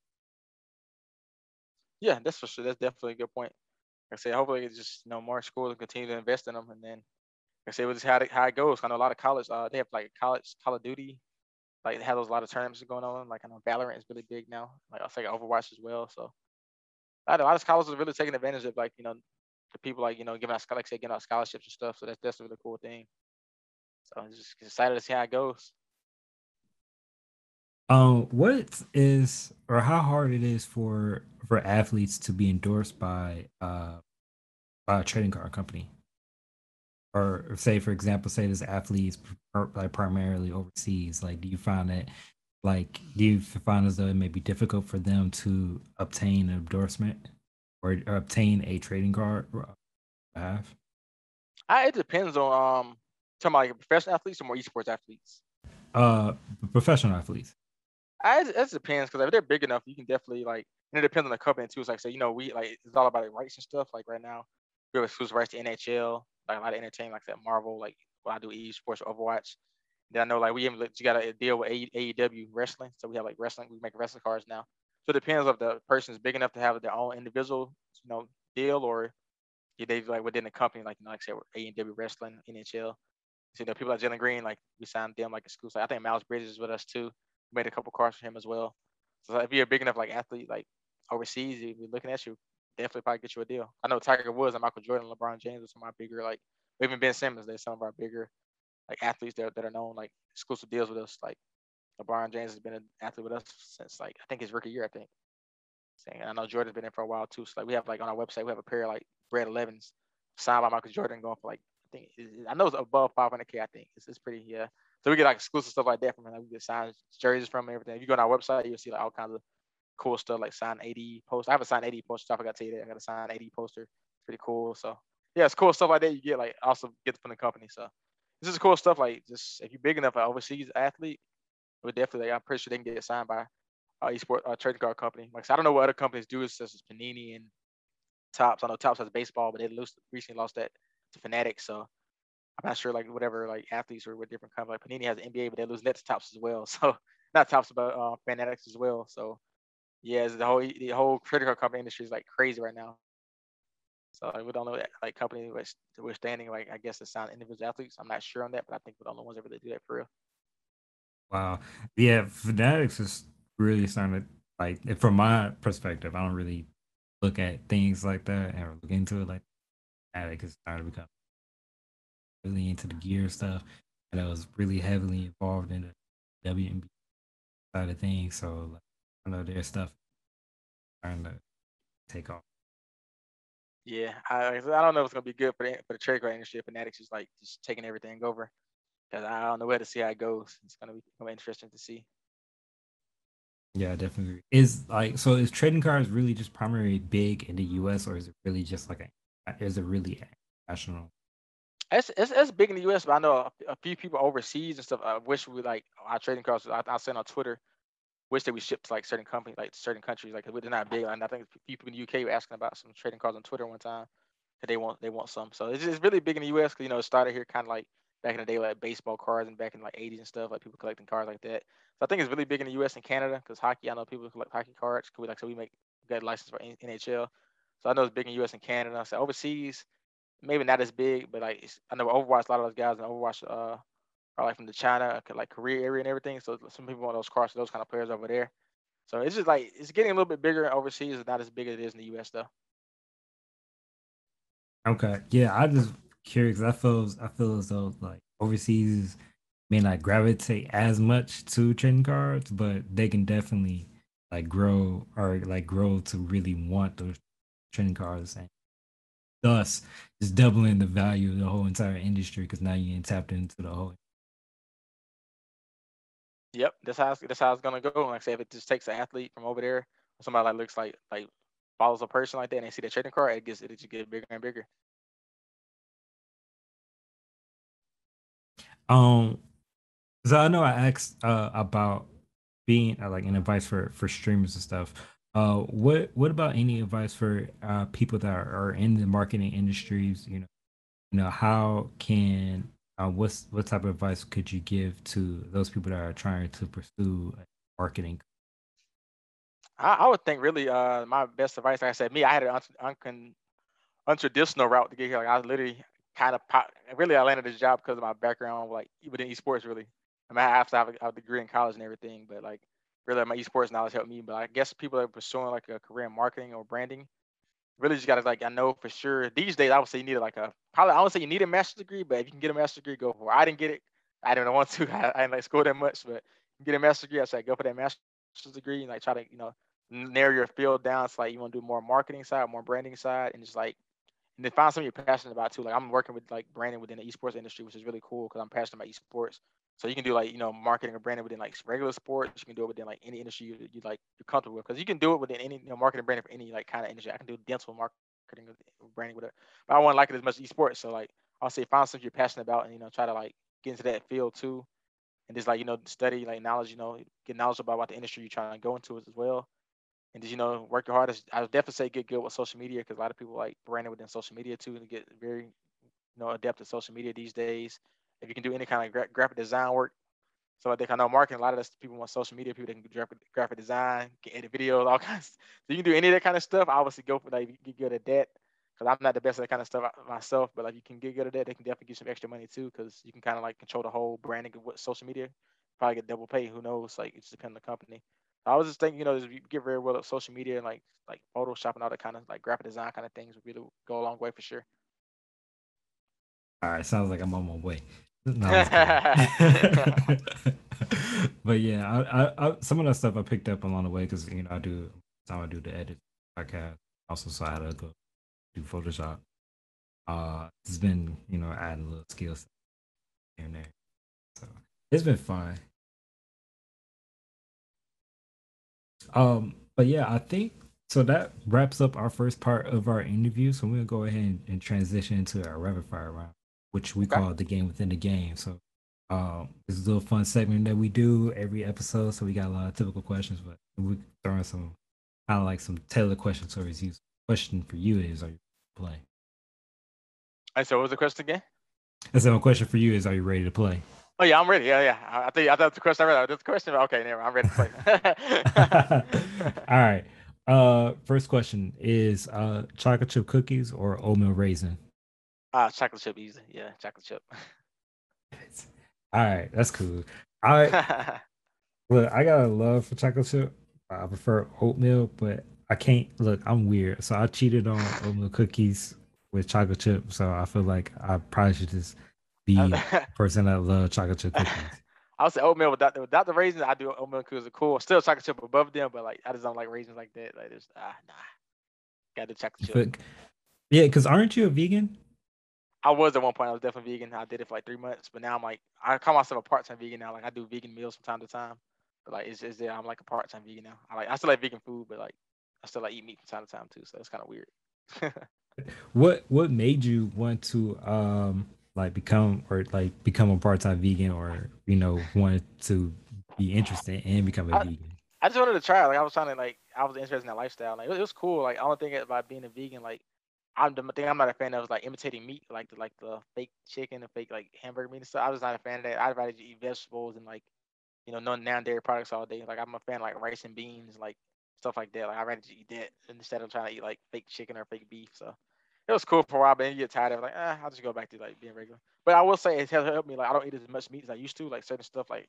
Yeah, that's for sure. That's definitely a good point. Like I say, hopefully, it's just you know more schools continue to invest in them, and then I say, we'll just how it, how it goes. I know a lot of college, uh, they have like college Call of Duty like they have those a lot of tournaments going on. Like I know Valorant is really big now. Like I think Overwatch as well. So a lot of colleges are really taking advantage of like you know the people like you know giving out like say giving out scholarships and stuff. So that's that's a really cool thing. So I'm just excited to see how it goes. Um, what is or how hard it is for for athletes to be endorsed by uh by a trading card company? Or say for example say this athlete is like primarily overseas like do you find that like do you find as though it may be difficult for them to obtain an endorsement or, or obtain a trading card have I, it depends on um talking about like professional athletes or more esports athletes. Uh professional athletes. I, it depends because if they're big enough you can definitely like and it depends on the company too. It's like say you know we like it's all about like rights and stuff like right now we have exclusive rights to nhl like a lot of entertainment, like that Marvel, like when I do esports or Overwatch. Then I know like we even you got a deal with AEW wrestling, so we have like wrestling. We make wrestling cards now. So it depends if the person is big enough to have their own individual, you know, deal or they like within the company, like you know, like I AEW wrestling, NHL. So you know, people like Jalen Green, like we signed them like exclusive. I think Miles Bridges is with us too. We made a couple cards for him as well. So if you're a big enough like athlete, like overseas, you're looking at you, definitely probably get you a deal. I know Tiger Woods and Michael Jordan, LeBron James are some of my bigger like even Ben Simmons. They're some of our bigger like athletes that, that are known like exclusive deals with us. Like LeBron James has been an athlete with us since like I think his rookie year. I think. And I know Jordan's been in for a while too. So like we have like on our website we have a pair of like Bred 11s signed by Michael Jordan going for like I think I know it's above 500k. I think it's, it's pretty yeah. So we get like exclusive stuff like that from him. Like we get signed jerseys from him, everything. If you go on our website, you'll see like all kinds of cool stuff like signed AD poster. I have a signed AD poster. I forgot to tell you that. I got a signed AD poster. Pretty cool. So yeah, it's cool stuff like that. You get like also get from the company. So this is cool stuff. Like just if you're big enough, an overseas athlete, would definitely. Like, I'm pretty sure they can get signed by uh, esports uh, trading card company. Like I don't know what other companies do, such as Panini and Topps. I know Topps has baseball, but they lost, recently lost that to Fanatics. So I'm not sure like whatever like athletes or with different companies. Like Panini has NBA, but they lose that to Topps as well. So not Topps, but uh, Fanatics as well. So yeah, the whole the whole critical company industry is like crazy right now. So like, we don't know that like company was we're standing like I guess to sign individual athletes. I'm not sure on that, but I think we're the only ones that really do that for real. Wow. Yeah, Fanatics is really to like from my perspective, I don't really look at things like that and look into it like Fanatics is starting to become really into the gear stuff. And I was really heavily involved in the WNBA side of things. So like, I know their stuff trying to take off. Yeah, I, I don't know if it's gonna be good for the for the trade card industry. Fanatics is like just taking everything over, because I don't know where to see how it goes. It's gonna be, gonna be interesting to see. Yeah, definitely. Is like so is trading cards really just primarily big in the US or is it really just like a is it really national? It's, it's, it's big in the US, but I know a, a few people overseas and stuff. I wish we like our trading cards. I, I sent on Twitter, wish that we shipped like certain companies, like certain countries, like they're not big. And I think people in the UK were asking about some trading cards on Twitter one time that they want they want some. So it's, it's really big in the US because you know it started here kind of like back in the day like baseball cards and back in like 80s and stuff, like people collecting cards like that. So I think it's really big in the U.S. and Canada because hockey. I know people collect hockey cards. Cause we like so we make got license for NHL. So I know it's big in the U.S. and Canada. So overseas, maybe not as big, but like I know Overwatch. A lot of those guys in Overwatch uh, are like from the China uh, like Korea area and everything. So some people want those cards, those kind of players over there. So it's just like it's getting a little bit bigger overseas. It's not as big as it is in the U.S. though. Okay, yeah, I just curious. I feel I feel as though like overseas may not gravitate as much to trading cards, but they can definitely like grow or like grow to really want those trading cards and thus just doubling the value of the whole entire industry because now you ain't tapped into the whole Yep, that's how it's, that's how it's gonna go. Like I say, if it just takes an athlete from over there, somebody like looks like like follows a person like that, and they see the trading card, it gets it just get bigger and bigger. Um, so I know I asked uh, about being uh, like an advice for for streamers and stuff. Uh, what what about any advice for uh people that are, are in the marketing industries? You know, you know how can uh, what's what type of advice could you give to those people that are trying to pursue marketing? I, I would think really uh my best advice, like I said, me, I had an un- un- untraditional route to get here. Like I literally kind of pop, really I landed this job because of my background, like within esports. Really, I mean, I have to have a, a degree in college and everything, but like really my esports knowledge helped me. But I guess people that are pursuing like a career in marketing or branding really just gotta like I know for sure these days I would say you need like a probably I would say you need a master's degree, but if you can get a master's degree, go for it. I didn't get it. I didn't want to. I, I didn't like school that much, but get a master's degree. I said go for that master's degree and like try to you know narrow your field down. It's like you want to do more marketing side, more branding side, and just like and then find something you're passionate about too. Like I'm working with like branding within the esports industry, which is really cool because I'm passionate about esports. So you can do like you know marketing or branding within like regular sports. You can do it within like any industry you, you like you're comfortable with because you can do it within any you know marketing branding for any like kind of industry. I can do dental marketing branding with it, but I want to like it as much as esports. So like I'll say find something you're passionate about and you know try to like get into that field too, and just like you know study like knowledge. You know get knowledge about what the industry you're trying to go into as well and just you know work your hardest. I would definitely say get good with social media because a lot of people like branding within social media too to get very you know adept at social media these days. If you can do any kind of gra- graphic design work, So I think I know marketing. A lot of this people want social media people that can do graphic, graphic design, can edit videos, all kinds. So you can do any of that kind of stuff. Obviously go for like get good at that because I'm not the best at that kind of stuff uh, myself. But like you can get good at that, they can definitely get some extra money too because you can kind of like control the whole branding of what social media. Probably get double pay. Who knows? Like it just depends on the company. I was just thinking, you know, you get very well at social media and like like Photoshop and all that kind of like graphic design kind of things would really go a long way for sure. All right, sounds like I'm on my way. No, but yeah, I, I, I, some of that stuff I picked up along the way because you know I do time I do the edit podcast also so I had to go do Photoshop. Uh, it's been you know adding a little skills here and there, so it's been fun. Um, but yeah, I think so. That wraps up our first part of our interview. So we'll go ahead and, and transition into our rapid fire round, which we okay. call the game within the game. So um, it's a little fun segment that we do every episode. So we got a lot of typical questions, but we're throwing some kind of like some tailored questions towards you. Question for you is: Are you play? I said, what was the question again? I said, my question for you is: Are you ready to play? Oh yeah, I'm ready. Yeah, yeah. I think I thought the question. I read the question. Okay, never. I'm ready to play. All right. Uh, first question is uh chocolate chip cookies or oatmeal raisin? Ah, uh, chocolate chip easy. Yeah, chocolate chip. All right, that's cool. I look, I got a love for chocolate chip. I prefer oatmeal, but I can't look. I'm weird, so I cheated on oatmeal cookies with chocolate chip. So I feel like I probably should just the person that love chocolate chip cookies. I would say oatmeal without the, without the raisins. I do oatmeal cookies are cool. Still chocolate chip above them, but like I just don't like raisins like that. Like this, ah nah. Got the chocolate chip. But, yeah, because aren't you a vegan? I was at one point. I was definitely vegan. I did it for like three months, but now I'm like I call myself a part time vegan now. Like I do vegan meals from time to time, but like it's, it's yeah, I'm like a part time vegan now. I like I still like vegan food, but like I still like eat meat from time to time too. So it's kind of weird. what what made you want to um like become or like become a part-time vegan or you know wanted to be interested and become a I, vegan? I just wanted to try like i was trying to like i was interested in that lifestyle. Like it, was cool. Like only thing about being a vegan like i'm the thing i'm not a fan of is like imitating meat like the like the fake chicken the fake like hamburger meat and stuff. I was not a fan of that. I'd rather eat vegetables and like you know no non-dairy products all day. Like i'm a fan of, like rice and beans like stuff like that. Like i'd rather eat that instead of trying to eat like fake chicken or fake beef so it was cool for a while, but then you get tired of it, like, eh, I'll just go back to like being regular. But I will say it has helped me. Like I don't eat as much meat as I used to. Like certain stuff, like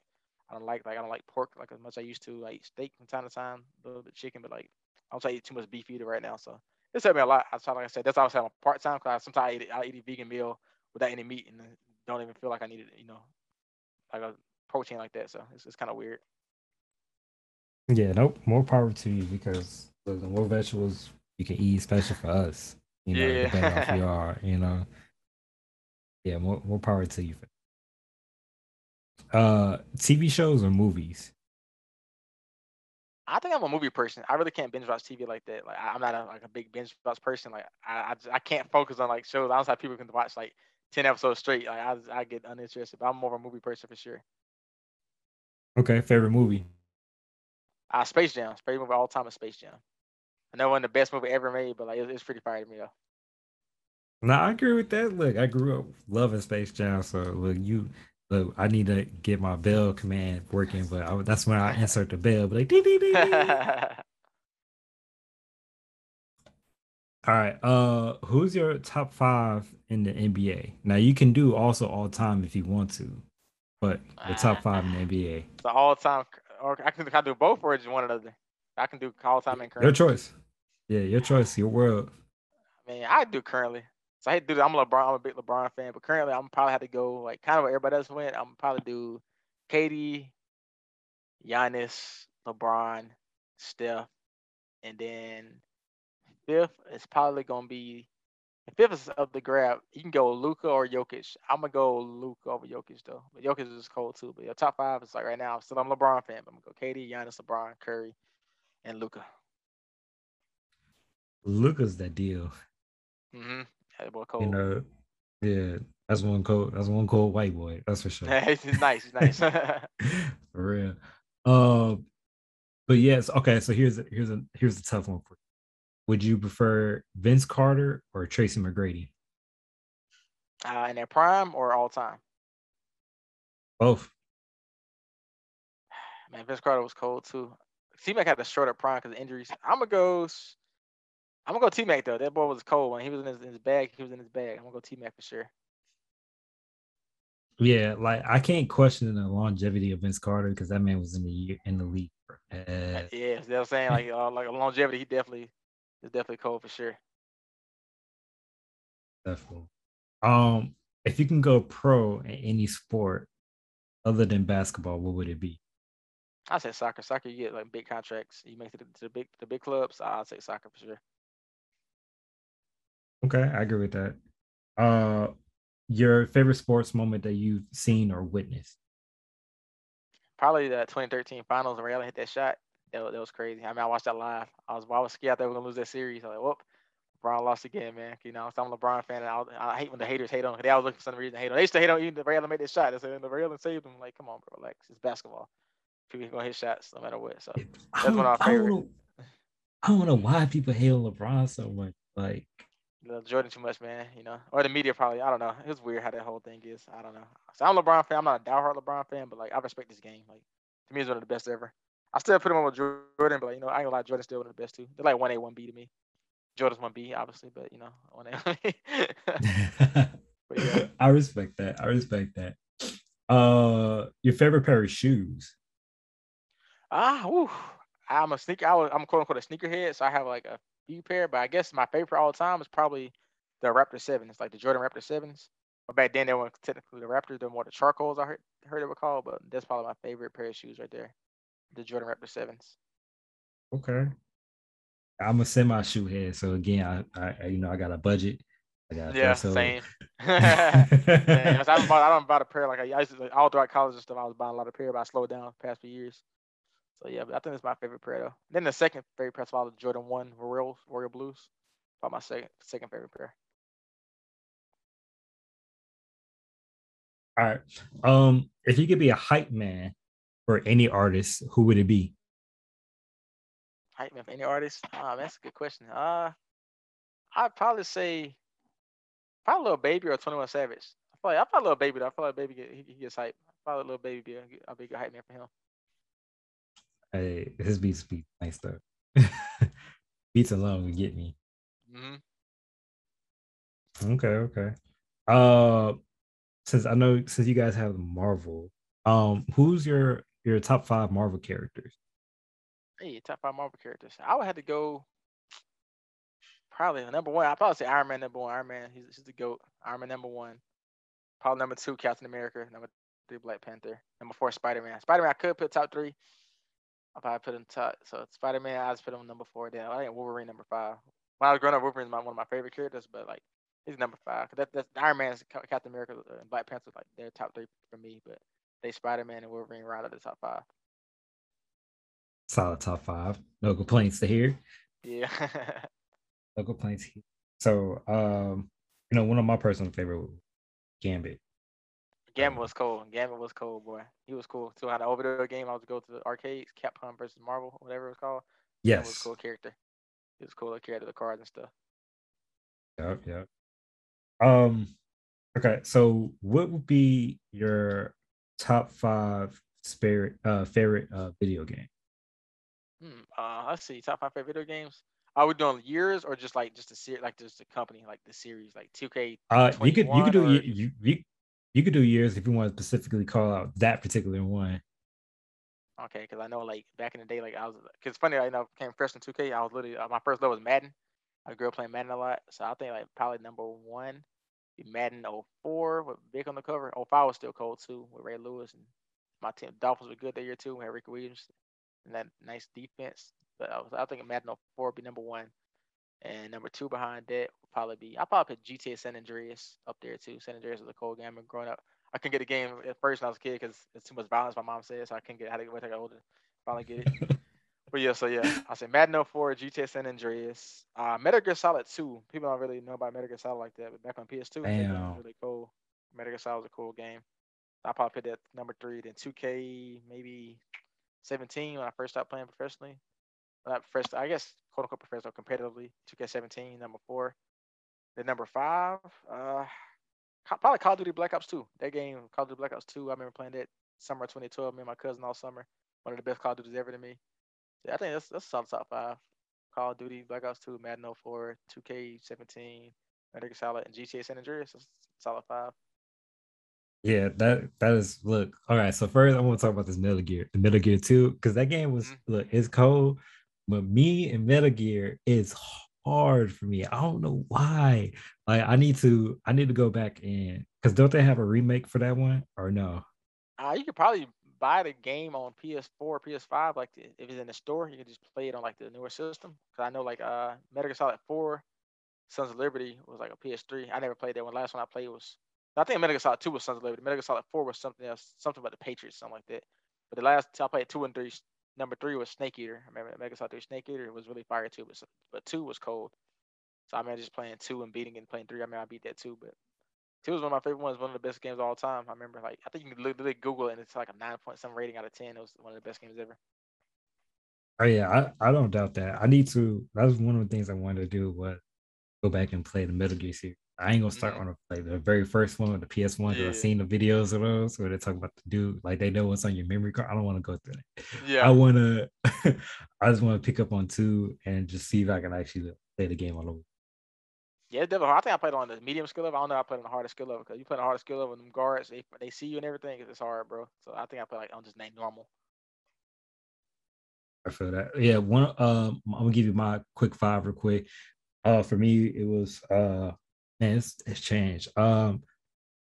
I don't like like I don't like pork like as much as I used to. Eat steak from time to time, a little bit chicken, but like I don't say eat too much beef either right now. So it's helped me a lot. I try, like I said, that's why I was part time because Sometimes I eat, I eat a vegan meal without any meat and don't even feel like I needed, you know, like a protein like that. So it's, it's kind of weird. Yeah, nope. More power to you because the more vegetables you can eat, especially for us you know, yeah. better off you are, you know. Yeah, more more power to you. Uh TV shows or movies? I think I'm a movie person. I really can't binge watch TV like that. Like I'm not a, like a big binge watch person. Like I I, just, I can't focus on like shows. I don't have people can watch like ten episodes straight. Like I I get uninterested. But I'm more of a movie person for sure. Okay, favorite movie. Uh, Space Jam. Favorite movie all time is Space Jam. I know one of the best movie ever made, but like it, it's pretty fire to me though. No, I agree with that. Look, I grew up loving Space Jam, so look, you look, I need to get my bell command working, but I, that's when I insert the bell, but like dee, dee, dee, All right. Uh who's your top five in the NBA? Now you can do also all time if you want to, but the top five in the NBA. The all time or I can, I can do both or just one another. I can do all time and current. Your choice. Yeah, your choice, your world. I mean, I do currently. So I hate to do that. I'm a LeBron. I'm a big LeBron fan, but currently I'm probably have to go like kind of what everybody else went. I'm probably do KD, Giannis, LeBron, Steph, and then fifth is probably gonna be fifth is up the grab. You can go Luka or Jokic. I'm gonna go Luka over Jokic though. But Jokic is cold too. But your top five is like right now. Still I'm a LeBron fan. But I'm gonna go KD, Giannis, LeBron, Curry, and Luka. Luka's that deal. Mm-hmm. Yeah, boy, cold. You know, yeah, that's one cold. That's one cold white boy. That's for sure. he's nice. He's nice. for real. Uh, but yes. Okay. So here's a, here's a here's a tough one for you. Would you prefer Vince Carter or Tracy McGrady? Uh, in their prime or all time? Both. Man, Vince Carter was cold too. T Mac had a shorter prime because injuries. I'm gonna go. I'm gonna go T Mac though. That boy was cold when he was in his, in his bag. He was in his bag. I'm gonna go T Mac for sure. Yeah, like I can't question the longevity of Vince Carter because that man was in the year in the league. Uh. Yeah, you know I'm saying like uh, like longevity. He definitely is definitely cold for sure. Definitely. Um, if you can go pro in any sport other than basketball, what would it be? I say soccer. Soccer, you get like big contracts. You make it to the big the big clubs. I'll say soccer for sure. Okay, I agree with that. Uh, your favorite sports moment that you've seen or witnessed? Probably the 2013 finals when Ray Allen hit that shot. That, that was crazy. I mean, I watched that live. I was I was scared they were gonna lose that series. I was like, whoop, LeBron lost again, man. You know, so I'm a LeBron fan, and I, I hate when the haters hate on. They always looking for some reason to hate on. They used to hate on even the Allen made that shot. They said the Allen saved him. Like, come on, bro, Like, It's basketball. People gonna hit shots no matter what. So I That's don't, one of my favorite. know. I don't know why people hate on LeBron so much. Like, you know, Jordan too much, man. You know, or the media probably. I don't know. It's weird how that whole thing is. I don't know. So I'm a LeBron fan. I'm not a diehard LeBron fan, but like I respect this game. Like to me, it's one of the best ever. I still put him on with Jordan, but like, you know, I ain't gonna lie, Jordan's still one of the best too. They're like one A, one B to me. Jordan's one B, obviously, but you know, one A. but yeah, I respect that. I respect that. Uh, your favorite pair of shoes? ah. I'm a sneaker. I was, I'm quote unquote a sneakerhead, so I have like a few pair. But I guess my favorite all time is probably the Raptor Sevens, like the Jordan Raptor Sevens. But back then they weren't technically the Raptors; they're more the charcoals. I heard heard they were called, but that's probably my favorite pair of shoes right there, the Jordan Raptor Sevens. Okay. I'm a semi shoe head, so again, I, I you know I got a budget. I got Yeah, same. I don't buy I don't buy a pair like I, I used to like, all throughout college and stuff. I was buying a lot of pair, but I slowed down the past few years. So yeah, but I think it's my favorite pair though. Then the second favorite pair is probably the Jordan One Royal Royal Blues. Probably my second second favorite pair. All right. Um, if you could be a hype man for any artist, who would it be? Hype man for any artist? Ah, that's a good question. Uh I'd probably say probably Lil Baby or Twenty One Savage. I feel like I probably Lil Baby though. I feel like Baby get he, he gets hype. Probably Lil Baby be a, a big hype man for him. Hey, his beats be nice though. beats alone would get me. hmm Okay, okay. Uh, since I know since you guys have Marvel, um, who's your your top five Marvel characters? Hey, top five Marvel characters. I would have to go. Probably number one. I probably say Iron Man number one. Iron Man, he's, he's the goat. Iron Man number one. Probably number two, Captain America. Number three, Black Panther. Number four, Spider Man. Spider Man, I could put top three. I probably put him top. So Spider Man, I just put him number four. Then I think Wolverine number five. When I was growing up, Wolverine's my, one of my favorite characters, but like he's number five. 'Cause That, that's Iron Man's Ca- Captain America uh, and Black Panther like they're top three for me, but they Spider Man and Wolverine round out the top five. Solid top five. No complaints to hear. Yeah. No complaints here. So, um, you know, one of my personal favorite Gambit. Gambit was cool. Gambit was cool, boy. He was cool too. I had an over there game. I was go to the arcades, Capcom versus Marvel, whatever it was called. Gambit was a cool character. He was cool. Character, the cards and stuff. Yep, yep. Um, okay, so what would be your top five spirit uh favorite uh video game? Hmm. Uh, let's see. Top five favorite video games. Are we doing years or just like just a series, like just a company, like the series, like 2K? Uh you could you could do or- you, you you could do years if you want to specifically call out that particular one. Okay, because I know like back in the day, like I was, cause it's funny, I know I came fresh in 2K. I was literally uh, my first love was Madden. I grew up playing Madden a lot, so I think like probably number one Madden 04 with Vick on the cover. 05 was still cold too with Ray Lewis and my team Dolphins were good that year too. We had Ricky Williams and that nice defense. But I was I think Madden 04 would be number one, and number two behind that would probably be I probably put GTA San Andreas up there too. San Andreas was a cool game. And growing up, I couldn't get the game at first when I was a kid because it's too much violence. My mom said so I couldn't get. I had to wait till I got older. Finally get it. But yeah, so yeah, I said Madden 04, GTA San Andreas, uh, Metal Gear Solid 2. People don't really know about Metal Gear Solid like that, but back on PS2, that game was really cool. Metal Gear Solid was a cool game. I probably put that number three. Then 2K maybe 17 when I first started playing professionally. Not professional, I guess quote unquote professional competitively. 2K17 number four. Then number five, uh, probably Call of Duty Black Ops 2. That game, Call of Duty Black Ops 2. I remember playing that summer 2012. Me and my cousin all summer. one of the best Call of Duties ever to me. Yeah, I think that's that's solid top five. Call of Duty, Black Ops 2, Madden 04, 2K17, Metal Gear Solid, and GTA San Andreas. That's solid five. Yeah, that that is look. All right, so first I want to talk about this Metal Gear, the Metal Gear 2, because that game was Mhm. look, it's cold, but me and Metal Gear is hard for me. I don't know why. Like I need to I need to go back in because don't they have a remake for that one or no? Uh, you could probably buy the game on PS4, PS5. Like if it's in the store, you can just play it on like the newer system. Cause I know like uh Metal Gear Solid 4, Sons of Liberty was like a PS3. I never played that one. Last one I played was I think Metal Gear Solid 2 was Sons of Liberty. Metal Gear Solid 4 was something else, something about the Patriots, something like that. But the last I played two and three. Number three was Snake Eater. I remember Gear Solid 3 Snake Eater. It was really fire too, but but two was cold. So I remember just playing two and beating and playing three. I mean I beat that too, but two was one of my favorite ones. One of the best games of all time. I remember like I think you can literally Google it and it's like a nine point some rating out of ten. It was one of the best games ever. Oh yeah, I, I don't doubt that. I need to. That was one of the things I wanted to do was go back and play the Metal Gear series. I ain't gonna start Mhm. on the play the very first one with the PS One. because Yeah. I've seen the videos of those where they talk about the dude like they know what's on your memory card. I don't want to go through that. Yeah. I want to. I just want to pick up on two and just see if I can actually play the game all over. Yeah, definitely. I think I played on the medium skill level. I don't know. if I played on the hardest skill level because you play on the hardest skill level, with them guards they they see you and everything. It's hard, bro. So I think I play like on just name normal. I feel that. Yeah, one. Um, I'm gonna give you my quick five real quick. Uh, for me, it was uh, man, it's, it's changed. Um,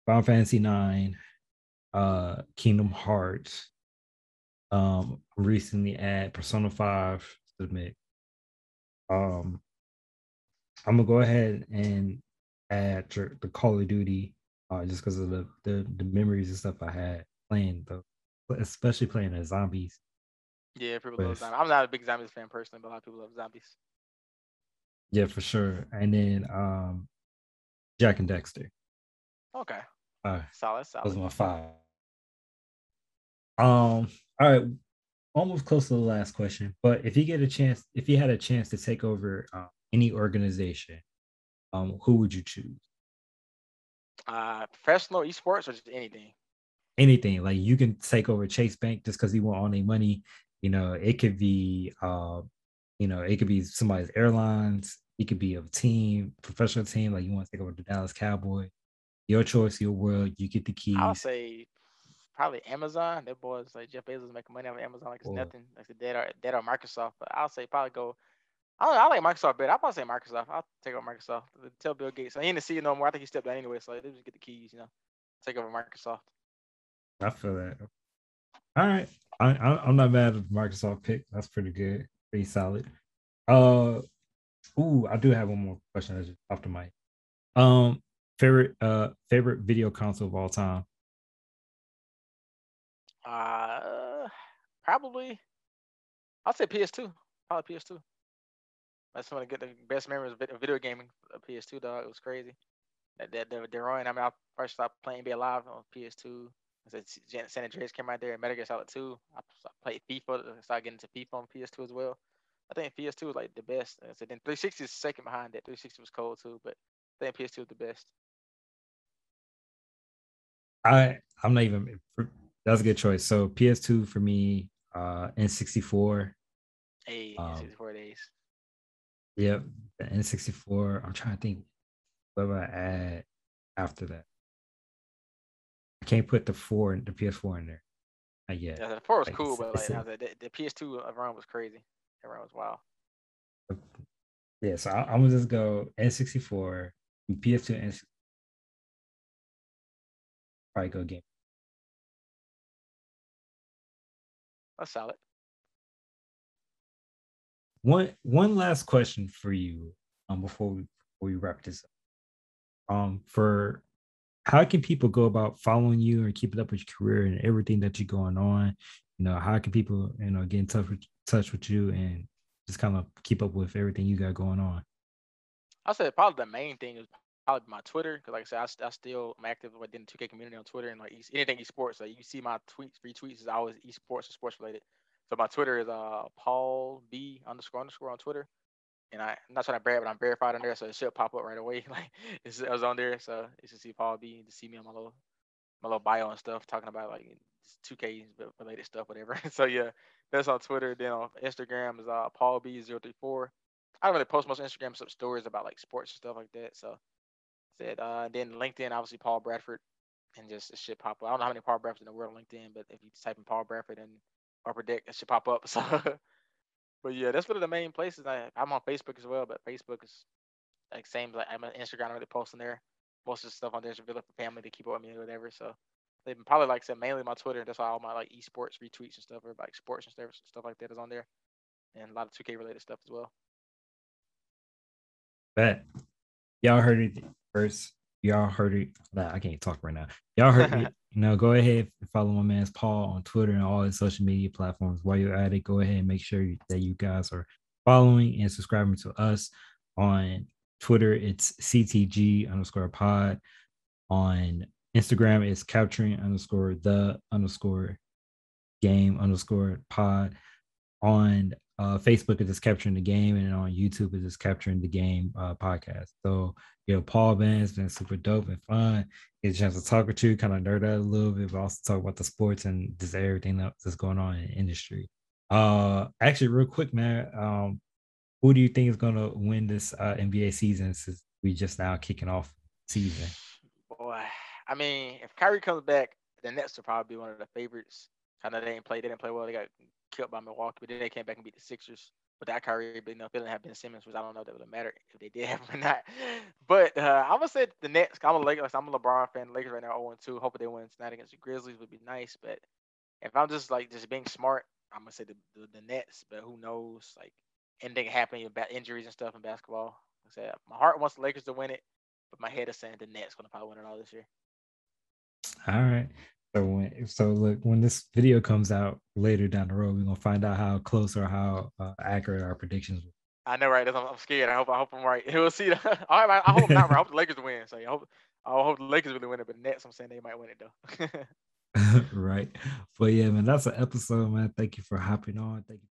Final Fantasy Nine, uh, Kingdom Hearts. Um, recently add Persona Five to the mix. Um, I'm gonna go ahead and add the Call of Duty, uh, just because of the, the the memories and stuff I had playing the, especially playing the zombies. Yeah, people love zombies. I'm not a big zombies fan personally, but a lot of people love zombies. Yeah, for sure. And then um Jak and Daxter. Okay, Uh solid, that was solid. my five. Um, all right, almost close to the last question. But if you get a chance, if you had a chance to take over uh, any organization, um, who would you choose? Uh, professional esports or just anything. Anything like you can take over Chase Bank just because he want all their money. You know, it could be uh, you know, it could be somebody's airlines, it could be a team, professional team, like you want to take over the Dallas Cowboy. Your choice, your world, you get the keys. I would say probably Amazon. That boys like Jeff Bezos making money of Amazon like it's nothing. Like the dead or dead or Microsoft. But I'll say probably go. I don't know, I like Microsoft better. I'll probably say Microsoft. I'll take over Microsoft. Tell Bill Gates. I ain't to see it no more. I think he stepped down anyway, so they just get the keys. You know, take over Microsoft. I feel that. All right, I, I I'm not mad at Microsoft pick. That's pretty good, pretty solid. Uh, ooh, I do have one more question that's off the mic. Um, favorite uh favorite video console of all time. Uh, probably. I'll say PS2. Probably PS2. That's when I get the best memories of video gaming. uh, PS2, dog. It was crazy. That that the, the. I mean, I first started playing Be Alive on PS2. I said S- Jan- San Andreas came out there and Metal Gear Solid 2. I played FIFA. Started getting into FIFA on PS2 as well. I think PS2 was like the best. And then 360 is second behind that. 360 was cold too, but I think PS2 was the best. I I'm not even. That's a good choice. So PS2 for me. Uh, N64. Hey, Um, 64 days. Yep, the N64. I'm trying to think what would I add after that. I can't put the four, the PS4 in there. Not yet. Yeah, the 4 was like, cool, but like it's a- I said, the, the PS2 around was crazy. Was wild. Yeah, so I, I'm gonna just go N64, PS2, and probably go game. That's solid. One one last question for you, um, before we before we wrap this up. Um, for how can people go about following you and keeping up with your career and everything that you're going on? You know, how can people, you know, get in touch with touch with you and just kind of keep up with everything you got going on? I said probably the main thing is probably my Twitter, because like I said, I, I still am active within the 2K community on Twitter and like anything esports. Like you see my tweets, retweets is always esports or sports related. So my Twitter is uh Paul B underscore underscore on Twitter, and I, I'm not trying to brag, but I'm verified on there, so it should pop up right away. Like it's, I was on there, so you should see Paul B. To see me on my little my little bio and stuff, talking about like two K related stuff, whatever. so yeah, that's on Twitter. Then on Instagram is uh Paul B034. I don't really post most Instagram stories about like sports and stuff like that. So said uh then LinkedIn obviously Paul Bradford and just it should pop up. I don't know how many Paul Bradfords in the world on LinkedIn, but if you type in Paul Bradford and Upper Deck, it should pop up. So but yeah, that's one of the main places. I, I'm on Facebook as well, but Facebook is like same like I'm on Instagram, I really posting there. Most of the stuff on there is really for family to keep up with me or whatever. So they probably like I said mainly my Twitter. That's why all my like esports retweets and stuff or like sports and stuff stuff like that is on there, and a lot of 2K related stuff as well. Bet y'all heard it first. Y'all heard it. Nah, I can't talk right now. Y'all heard it. You know, go ahead and follow my man's Paul on Twitter and all his social media platforms. While you're at it, go ahead and make sure that you guys are following and subscribing to us on Twitter. It's CTG underscore pod. On Instagram, is capturing underscore the underscore game underscore pod. On uh, Facebook is just capturing the game, and on YouTube is just capturing the game uh, podcast. So, you know, Paul Van's been super dope and fun. Get a chance to talk with you, kind of nerd out a little bit, but also talk about the sports and just everything that's going on in industry. Uh, actually, real quick, man, um, who do you think is going to win this uh, NBA season since we just now kicking off season? I mean, if Kyrie comes back, the Nets will probably be one of the favorites. Kind of they didn't play, they didn't play well. They got killed by Milwaukee, but then they came back and beat the Sixers. That Kyrie, but you know, they didn't have Ben Simmons, which I don't know if that would have mattered if they did have him or not. But uh, I'm gonna say the Nets. I'm a Lakers. I'm a LeBron fan. Lakers right now 0 2. Hopefully they win tonight against the Grizzlies would be nice. But if I'm just like just being smart, I'm gonna say the, the, the Nets. But who knows? Like anything happening about injuries and stuff in basketball. I said my heart wants the Lakers to win it, but my head is saying the Nets gonna probably win it all this year. All right. So when so look when this video comes out later down the road, we're gonna find out how close or how uh, accurate our predictions. Were. I know, right? I'm, I'm, scared. I hope I hope I'm right. We'll see. All right, I hope not. Right. I hope the Lakers win. So I hope I hope the Lakers really win it. But Nets, I'm saying they might win it though. right. But yeah, man, that's an episode, man. Thank you for hopping on. Thank you.